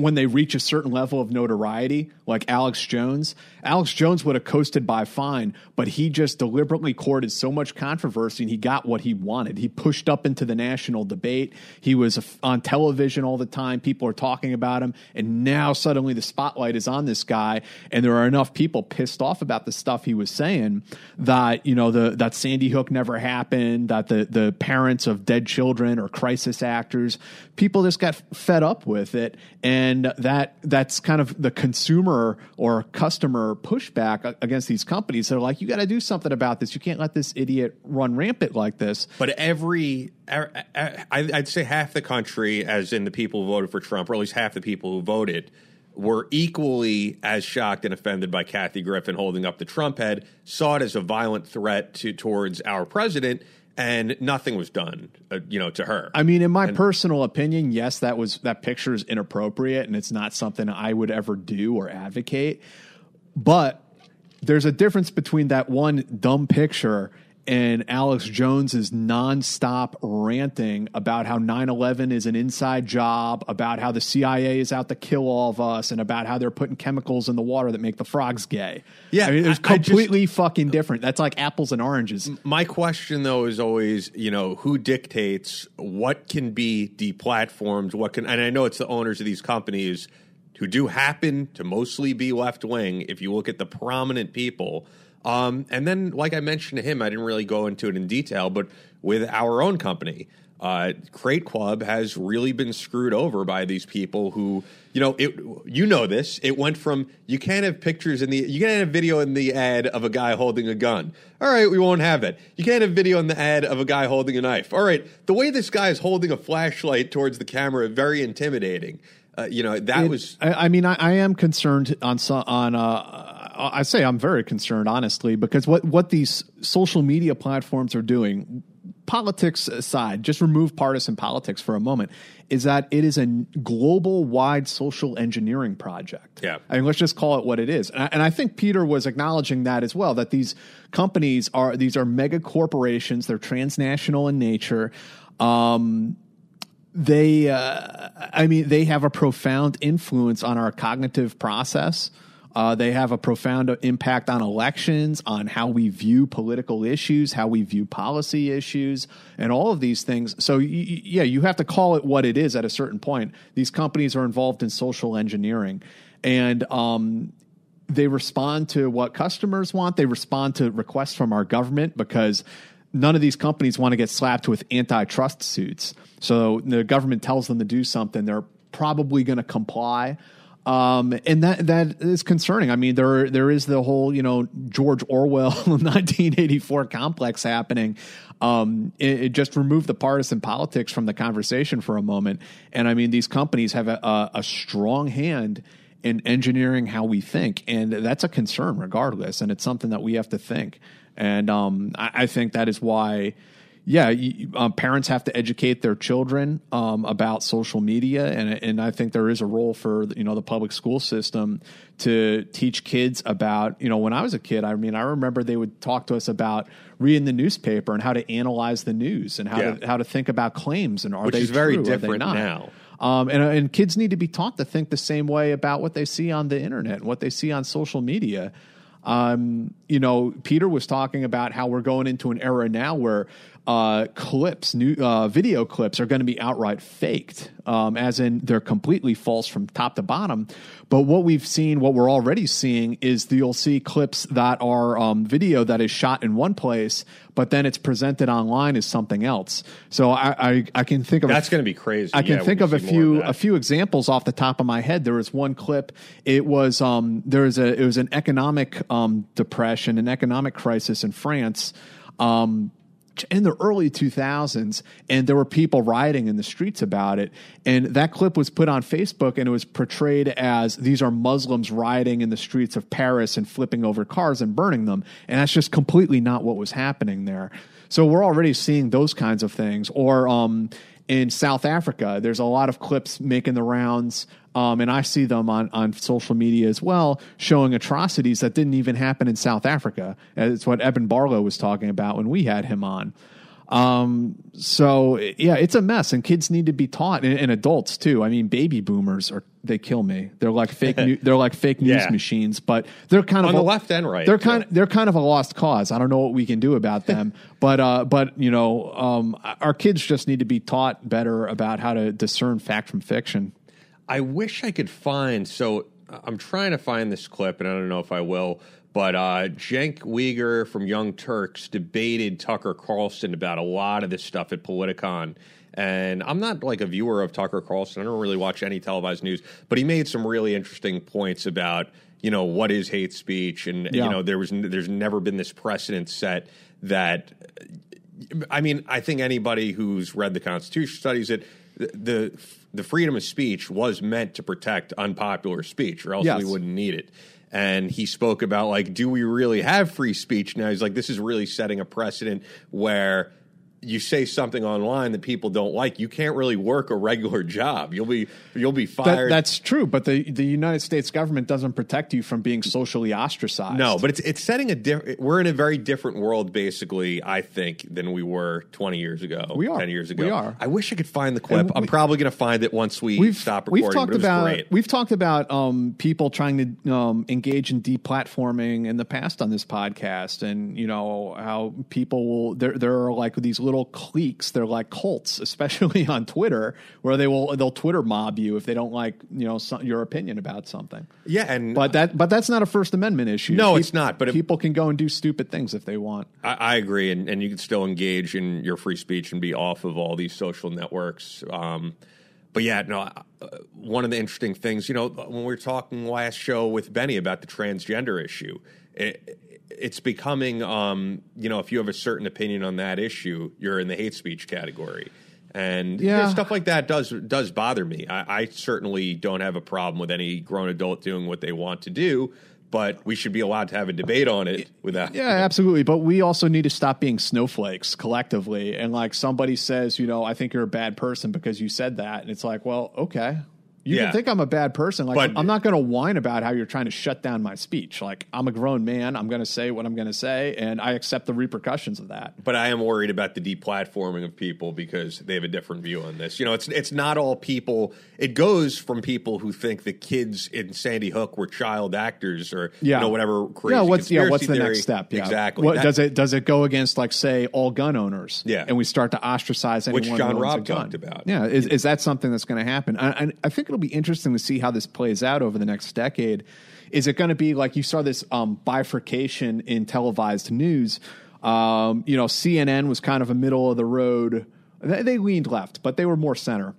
C: when they reach a certain level of notoriety, like Alex Jones, Alex Jones would have coasted by fine, but he just deliberately courted so much controversy and he got what he wanted. He pushed up into the national debate. He was on television all the time. People are talking about him. And now suddenly the spotlight is on this guy. And there are enough people pissed off about the stuff he was saying that, you know, the, that Sandy Hook never happened, that the, the parents of dead children or crisis actors, people just got fed up with it. And that, that's kind of the consumer or customer pushback against these companies. They're like, you got to do something about this. You can't let this idiot run rampant like this.
A: But every, I'd say half the country, as in the people who voted for Trump, or at least half the people who voted, were equally as shocked and offended by Kathy Griffin holding up the Trump head, saw it as a violent threat to towards our president, and nothing was done, uh, you know, to her.
C: I mean, in my
A: and,
C: personal opinion, yes, that was that picture is inappropriate, and it's not something I would ever do or advocate. But there's a difference between that one dumb picture and Alex Jones's nonstop ranting about how 9/11 is an inside job, about how the CIA is out to kill all of us, and about how they're putting chemicals in the water that make the frogs gay.
A: Yeah,
C: I mean, it's
A: I- I just-
C: completely fucking different. That's like apples and oranges.
A: My question, though, is always, you know, who dictates what can be deplatformed, what can, and I know it's the owners of these companies who do happen to mostly be left wing. If you look at the prominent people, um, and then, like I mentioned to him, I didn't really go into it in detail, but with our own company, uh, Crate Club has really been screwed over by these people who, you know, it. You know this. It went from you can't have pictures in the, you can't have video in the ad of a guy holding a gun. All right, we won't have that. You can't have video in the ad of a guy holding a knife. All right, the way this guy is holding a flashlight towards the camera, very intimidating. Uh, you know, that
C: It-
A: was
C: I, I mean, I, I am concerned on on. Uh, I say I'm very concerned, honestly, because what what these social media platforms are doing, politics aside, just remove partisan politics for a moment, is that it is a global wide social engineering project.
A: Yeah.
C: I mean, let's just call it what it is. And I, and I think Peter was acknowledging that as well. That these companies are these are mega corporations. They're transnational in nature. Um, they uh, i mean they have a profound influence on our cognitive process uh, they have a profound impact on elections on how we view political issues how we view policy issues and all of these things so y- yeah you have to call it what it is at a certain point these companies are involved in social engineering and um, they respond to what customers want. They respond to requests from our government because none of these companies want to get slapped with antitrust suits. So the government tells them to do something, they're probably going to comply. Um, and that that is concerning. I mean, there there is the whole you know George Orwell 1984 complex happening. Um, it, it just remove the partisan politics from the conversation for a moment. And I mean, these companies have a, a, a strong hand in engineering how we think, and that's a concern regardless. And it's something that we have to think. And um, I, I think that is why yeah, you, um, parents have to educate their children um, about social media, and and I think there is a role for you know the public school system to teach kids about you know when I was a kid, I mean I remember they would talk to us about reading the newspaper and how to analyze the news and how
A: Yeah.
C: to how to think about claims and are
A: Which
C: they
A: is very
C: true,
A: different now.
C: Um, and, and kids need to be taught to think the same way about what they see on the internet and what they see on social media. Um, you know, Peter was talking about how we're going into an era now where uh, clips, new uh, video clips, are going to be outright faked, um, as in they're completely false from top to bottom. But what we've seen, what we're already seeing, is you'll see clips that are um, video that is shot in one place, but then it's presented online as something else. So I, I, I can think of a
A: that's going to be crazy.
C: I can
A: Yeah,
C: think of a few
A: that.
C: a few examples off the top of my head. There was one clip. It was um, there was a it was an economic um, depression, an economic crisis in France. Um, in the early 2000s and there were people rioting in the streets about it. And that clip was put on facebook and it was portrayed as these are muslims rioting in the streets of paris and flipping over cars and burning them. And that's just completely not what was happening there. So we're already seeing those kinds of things. Or um, in South Africa. There's a lot of clips making the rounds, um, and I see them on, on social media as well, showing atrocities that didn't even happen in South Africa. It's what Eben Barlow was talking about when we had him on. Um, so yeah, it's a mess, and kids need to be taught, and, and adults too. I mean, baby boomers are they kill me. They're like fake. new, they're like fake news
A: Yeah.
C: machines, but they're kind of
A: On the
C: a-
A: left and right,
C: They're kind. Of, they're kind of a lost cause. I don't know what we can do about them, but uh, but you know, um, our kids just need to be taught better about how to discern fact from fiction.
A: I wish I could find. So I'm trying to find this clip, and I don't know if I will. But uh, Cenk Uygur from Young Turks debated Tucker Carlson about a lot of this stuff at Politicon. And I'm not like a viewer of Tucker Carlson. I don't really watch any televised news, but he made some really interesting points about you know what is hate speech, and
C: Yeah.
A: you know there was there's never been this precedent set that I mean, I think anybody who's read the Constitution studies it. The, the the freedom of speech was meant to protect unpopular speech, or else
C: Yes.
A: we wouldn't need it. And he spoke about like, do we really have free speech now? He's like, this is really setting a precedent where you say something online that people don't like, you can't really work a regular job. You'll be you'll be
C: That,
A: fired.
C: that's true, but the the United States government doesn't protect you from being socially ostracized.
A: No, but it's it's setting a diff- we're in a very different world basically, I think, than we were 20 years ago,
C: We are.
A: 10 years ago.
C: We are.
A: I wish I could find the clip.
C: And
A: I'm probably going to find it once we
C: we've
A: stop recording.
C: we've talked
A: but it was
C: about
A: great.
C: we've talked about um, people trying to um, engage in deplatforming in the past on this podcast, and you know how people will there there are like these little cliques. They're like cults, especially on Twitter, where they will they'll Twitter mob you if they don't like you know some, your opinion about something.
A: Yeah, and
C: But that but that's not a First Amendment issue.
A: No,
C: Peop-
A: it's not, but it-
C: people can go and do stupid things if they want.
A: I, I agree, and, and you can still engage in your free speech and be off of all these social networks. Um, but yeah, no. Uh, one of the interesting things, you know, when we were talking last show with Benny about the transgender issue, it, it's becoming, um, you know, if you have a certain opinion on that issue, you're in the hate speech category. And
C: Yeah.
A: stuff like that does does bother me. I, I certainly don't have a problem with any grown adult doing what they want to do, but we should be allowed to have a debate on it without.
C: Yeah, absolutely. But we also need to stop being snowflakes collectively. And like somebody says, you know, I think you're a bad person because you said that. And it's like, well, okay. You
A: Yeah.
C: can think I'm a bad person. Like,
A: But-
C: I'm not going to whine about how you're trying to shut down my speech. Like, I'm a grown man. I'm going to say what I'm going to say, and I accept the repercussions of that.
A: But I am worried about the deplatforming of people because they have a different view on this. You know, it's it's not all people. It goes from people who think the kids in Sandy Hook were child actors or
C: Yeah.
A: you know whatever crazy
C: yeah, what's yeah, what's the
A: theory.
C: next step? Yeah.
A: Exactly.
C: What
A: That-
C: does it does it go against like say all gun owners?
A: Yeah.
C: and we start to ostracize anyone
A: Which
C: who
A: John Robb talked about.
C: Yeah, is is that something that's going to happen? And and I think it'll be interesting to see how this plays out over the next decade. Is it going to be like you saw this um, bifurcation in televised news? Um, you know, CNN was kind of a middle of the road. They, they leaned left, but they were more center.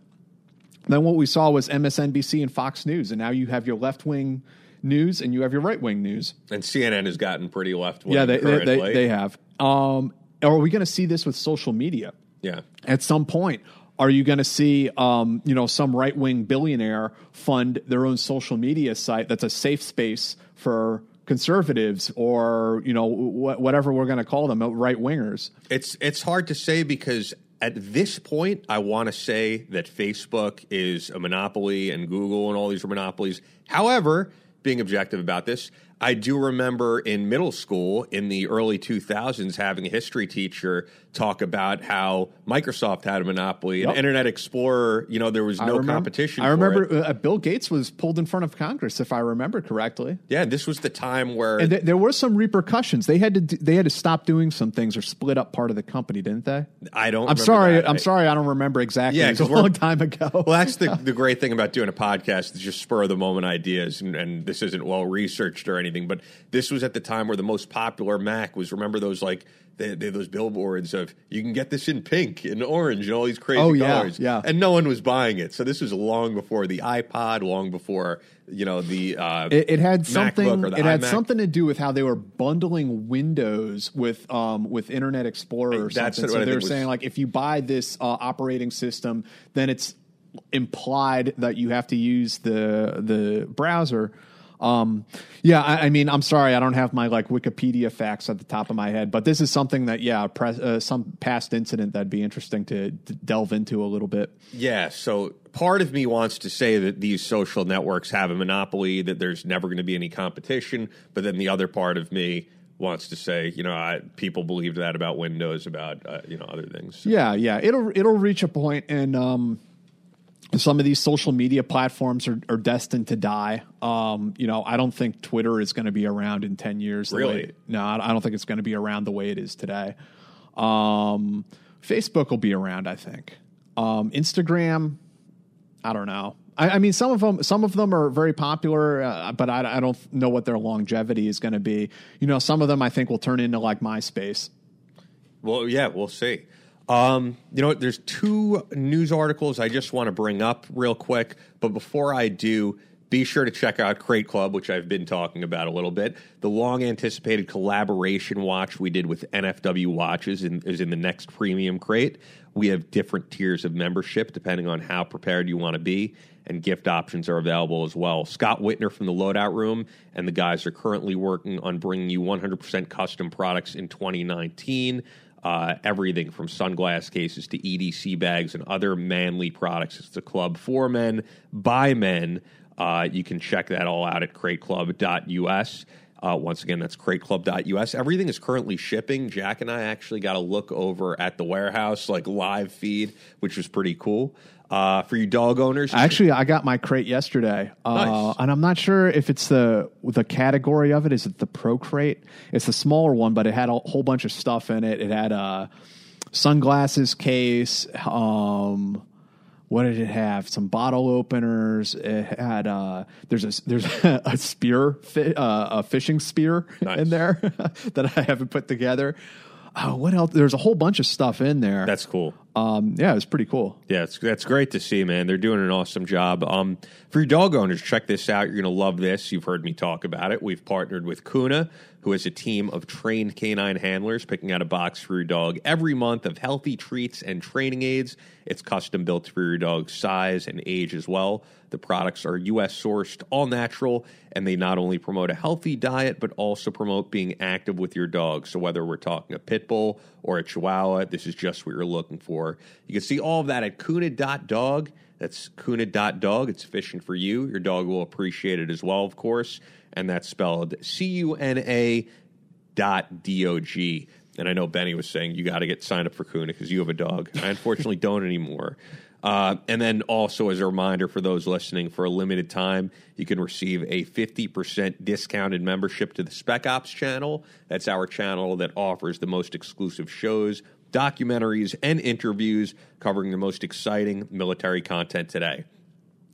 C: Then what we saw was MSNBC and Fox News, and now you have your left wing news and you have your right wing news.
A: and CNN has gotten pretty left wing.
C: Yeah, they they, they, they have. Um, are we going to see this with social media?
A: yeah.
C: At some point, are you going to see, um, you know, some right wing billionaire fund their own social media site that's a safe space for conservatives or you know wh- whatever we're going to call them, right wingers?
A: It's it's hard to say because at this point, I want to say that Facebook is a monopoly and Google and all these are monopolies. However, being objective about this, I do remember in middle school in the early 2000s having a history teacher talk about how Microsoft had a monopoly and
C: Yep.
A: Internet Explorer, you know, there was
C: I
A: no
C: remember-
A: competition.
C: I remember
A: it.
C: uh, Bill Gates was pulled in front of Congress, if I remember correctly.
A: Yeah, this was the time where
C: And th- there were some repercussions. They had to do, they had to stop doing some things or split up part of the company, didn't they?
A: I don't
C: I'm
A: remember
C: sorry.
A: that.
C: I'm
A: I-
C: sorry. I don't remember exactly.
A: Yeah,
C: it was a long time ago.
A: Well, that's the, the great thing about doing a podcast is just spur of the moment ideas, and, and this isn't well researched or anything. Anything, but this was at the time where the most popular Mac was. Remember those like they, they those billboards of you can get this in pink and orange and all these crazy
C: Oh, yeah,
A: colors.
C: yeah.
A: and no one was buying it. So this was long before the iPod, long before you know the uh,
C: It, it had something.
A: or the
C: It had
A: iMac.
C: something to do with how they were bundling Windows with um, with Internet Explorer or
A: That's
C: something.
A: what I
C: So they were
A: was-
C: saying like, if you buy this uh, operating system, then it's implied that you have to use the the browser. Um, yeah, I, I mean, I'm sorry, I don't have my like Wikipedia facts at the top of my head, but this is something that yeah, uh, some past incident that'd be interesting to, to delve into a little bit.
A: Yeah, so part of me wants to say that these social networks have a monopoly, that there's never going to be any competition, but then the other part of me wants to say, you know, I, people believed that about Windows, about uh, you know other things.
C: Yeah, yeah. It'll it'll reach a point and um some of these social media platforms are, are destined to die. Um, you know, I don't think Twitter is going to be around in 10 years.
A: Really?
C: no, I I don't think it's going to be around the way it is today. Um, Facebook will be around, I think. Um, Instagram, I don't know. I, I mean, some of them, some of them are very popular, uh, but I, I don't know what their longevity is going to be. You know, some of them I think will turn into like MySpace.
A: Well, yeah, we'll see. Um, you know, there's two news articles I just want to bring up real quick, but before I do, be sure to check out Crate Club, which I've been talking about a little bit. The long anticipated collaboration watch we did with NFW Watches in, is in the next premium crate. We have different tiers of membership depending on how prepared you want to be, and gift options are available as well. Scott Witner from the Loadout Room and the guys are currently working on bringing you 100% custom products in 2019 uh, everything from sunglass cases to EDC bags and other manly products. It's the club for men, by men. Uh, you can check that all out at crateclub.us. Uh, once again, that's crateclub.us. Everything is currently shipping. Jack and I actually got a look over at the warehouse, like live feed, which was pretty cool. Uh, for you dog owners,
C: Actually, I got my crate yesterday, uh,
A: Nice.
C: and I'm not sure if it's the the category of it. Is it the Pro Crate? It's the smaller one, but it had a whole bunch of stuff in it. It had a sunglasses case. Um, what did it have? Some bottle openers. It had uh, there's a there's a spear, uh, a fishing spear
A: Nice.
C: in there that I haven't put together. Oh, what else? There's a whole bunch of stuff in there.
A: that's cool.
C: um, yeah, it was pretty cool.
A: Yeah, it's, that's great to see, man. They're doing an awesome job. Um, for your dog owners, check this out. You're going to love this. You've heard me talk about it. We've partnered with Cuna, who has a team of trained canine handlers picking out a box for your dog every month of healthy treats and training aids. It's custom built for your dog's size and age as well. The products are U.S. sourced, all natural, and they not only promote a healthy diet, but also promote being active with your dog. So, whether we're talking a pit bull or a chihuahua, this is just what you're looking for. You can see all of that at cuna.dog. That's cuna.dog. It's fishing for you. Your dog will appreciate it as well, of course. And that's spelled C U N A dot D-O-G. And I know Benny was saying you got to get signed up for Cuna because you have a dog. I unfortunately don't anymore. Uh, and then also as a reminder for those listening, for a limited time, you can receive a 50% discounted membership to the Spec Ops channel. That's our channel that offers the most exclusive shows, documentaries, and interviews covering the most exciting military content today.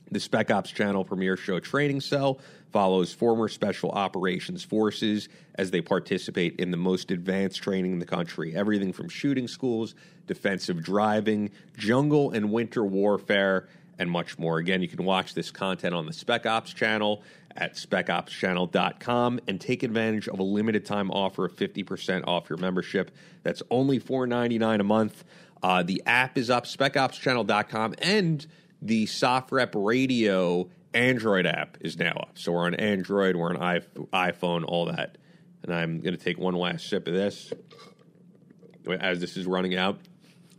A: The Spec Ops Channel Premier Show Training Cell follows former Special Operations Forces as they participate in the most advanced training in the country. Everything from shooting schools, defensive driving, jungle and winter warfare, and much more. Again, you can watch this content on the Spec Ops channel at specopschannel.com and take advantage of a limited time offer of 50% off your membership. That's only $4.99 a month. Uh, the app is up, specopschannel.com, and the SOFREP Radio Android app is now up. So we're on Android, we're on iP- iPhone, all that. And I'm going to take one last sip of this as this is running out.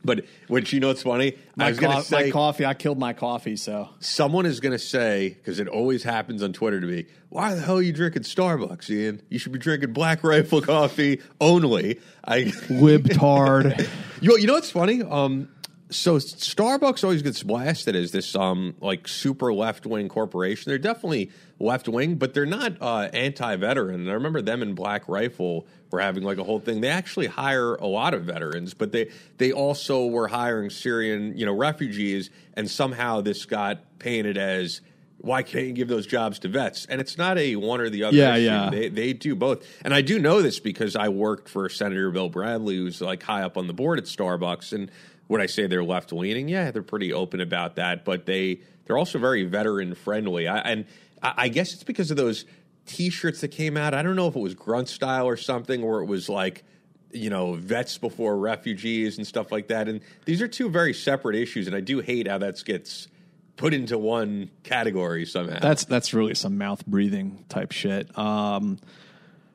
A: But which you know, it's funny.
C: My,
A: I was gonna say
C: my coffee. I killed my coffee. So
A: someone is going to say because it always happens on Twitter to me. Why the hell are you drinking Starbucks, Ian? You should be drinking Black Rifle coffee only. I
C: libtard.
A: you know, you know what's funny? Um, so Starbucks always gets blasted as this um like super left wing corporation. They're definitely left wing, but they're not uh, anti veteran. I remember them in Black Rifle were having like a whole thing. They actually hire a lot of veterans, but they they also were hiring Syrian you know refugees, and somehow this got painted as why can't you give those jobs to vets? And it's not a one or the other.
C: Yeah,
A: issue.
C: yeah.
A: They they do both, and I do know this because I worked for Senator Bill Bradley, who's like high up on the board at Starbucks. And would I say they're left leaning? Yeah, they're pretty open about that, but they they're also very veteran friendly. I, and I, I guess it's because of those T-shirts that came out. I don't know if it was grunt style or something, or it was like you know vets before refugees and stuff like that. And these are two very separate issues, and I do hate how that gets put into one category somehow.
C: That's that's really some mouth breathing type shit. Um,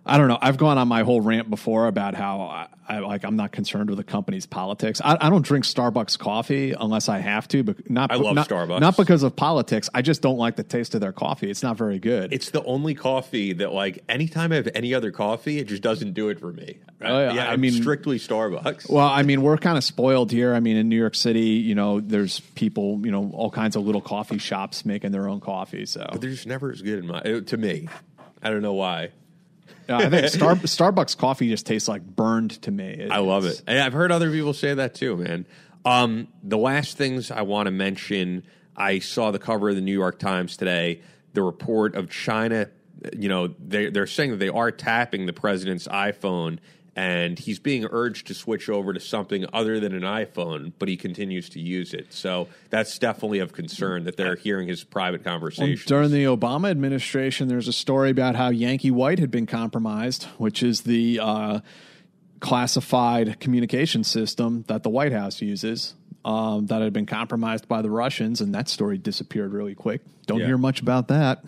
C: I don't know. I've gone on my whole rant before about how I, I like I'm not concerned with the company's politics. I, I don't drink Starbucks coffee unless I have to, but not
A: I love
C: not,
A: Starbucks.
C: Not because of politics. I just don't like the taste of their coffee. It's not very good.
A: it's the only coffee that like anytime I have any other coffee, it just doesn't do it for me.
C: Oh, yeah.
A: yeah
C: I
A: I'm
C: mean-
A: strictly Starbucks.
C: Well, I mean, we're kind of spoiled here. I mean, in New York City, you know, there's people, you know, all kinds of little coffee shops making their own coffee. So
A: but they're just never as good in my to me. I don't know why.
C: Yeah, I think Star, Starbucks coffee just tastes like burned to me.
A: I love it. And I've heard other people say that too, man. Um, the last things I want to mention, I saw the cover of the New York Times today. The report of China, you know, they, they're saying that they are tapping the president's iPhone, and he's being urged to switch over to something other than an iPhone, but he continues to use it. So that's definitely of concern that they're hearing his private conversations.
C: During the Obama administration, there's a story about how Yankee White had been compromised, which is the uh, classified communication system that the White House uses. Um, that had been compromised by the Russians, and that story disappeared really quick. Don't
A: Yeah.
C: hear much about that.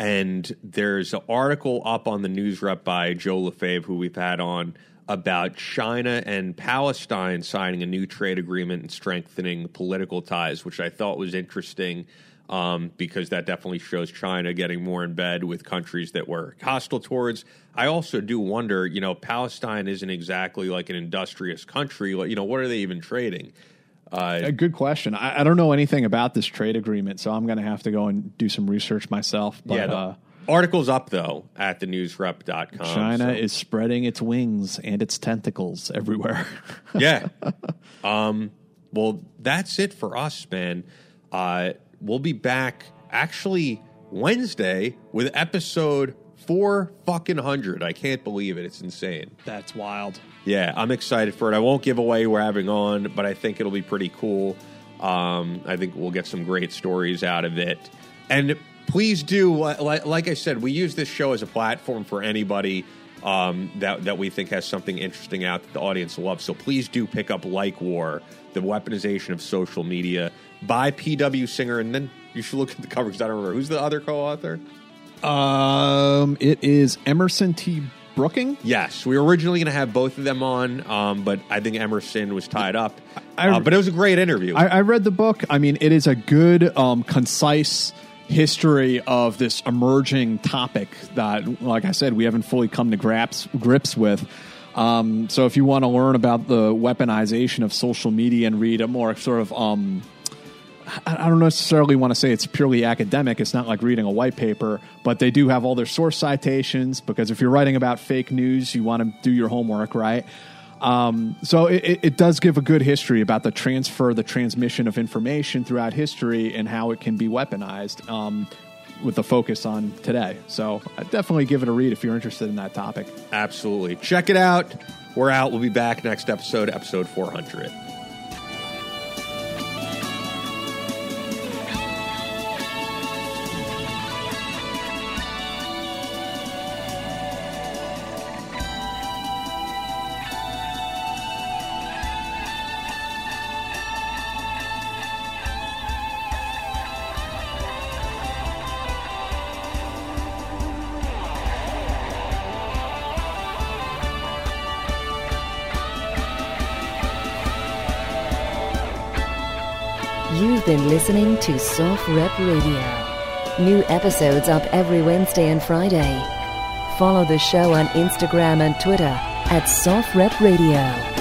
A: And there's an article up on the NewsRep by Joe Lefebvre, who we've had on, about China and Palestine signing a new trade agreement and strengthening political ties, which I thought was interesting um, because that definitely shows China getting more in bed with countries that we're hostile towards. I also do wonder, you know, Palestine isn't exactly like an industrious country. You know, what are they even trading?
C: A good question. I, I don't know anything about this trade agreement, so I'm going to have to go and do some research myself. But
A: yeah, the
C: uh,
A: article's up though at thenewsrep.com.
C: China
A: so-
C: is spreading its wings and its tentacles everywhere.
A: yeah. Um, well, that's it for us, man. Uh, we'll be back actually Wednesday with episode four fucking hundred. I can't believe it. It's insane.
C: That's wild.
A: Yeah, I'm excited for it. I won't give away we're having on, but I think it'll be pretty cool. Um, I think we'll get some great stories out of it. And please do, like, like I said, we use this show as a platform for anybody um, that that we think has something interesting out that the audience loves. So please do pick up Like War, the weaponization of social media by P.W. Singer, and then you should look at the cover because I don't remember who's the other co-author.
C: Um, it is Emerson T. Brooking.
A: Yes, we were originally going to have both of them on, um, but I think Emerson was tied up.
C: I-
A: Uh, but it was a great interview.
C: I, I read the book. I mean, it is a good, um, concise history of this emerging topic that, like I said, we haven't fully come to grips grips with. Um, so, if you want to learn about the weaponization of social media and read a more sort of um, I don't necessarily want to say it's purely academic. It's not like reading a white paper, but they do have all their source citations because if you're writing about fake news, you want to do your homework, right? Um, so it, it- it does give a good history about the transfer, the transmission of information throughout history, and how it can be weaponized. Um, with the focus on today. So I definitely give it a read if you're interested in that topic.
A: Absolutely. Check it out. We're out. We'll be back next episode, episode 400.
D: To SOFREP Radio. New episodes up every Wednesday and Friday. Follow the show on Instagram and Twitter at SOFREP Radio.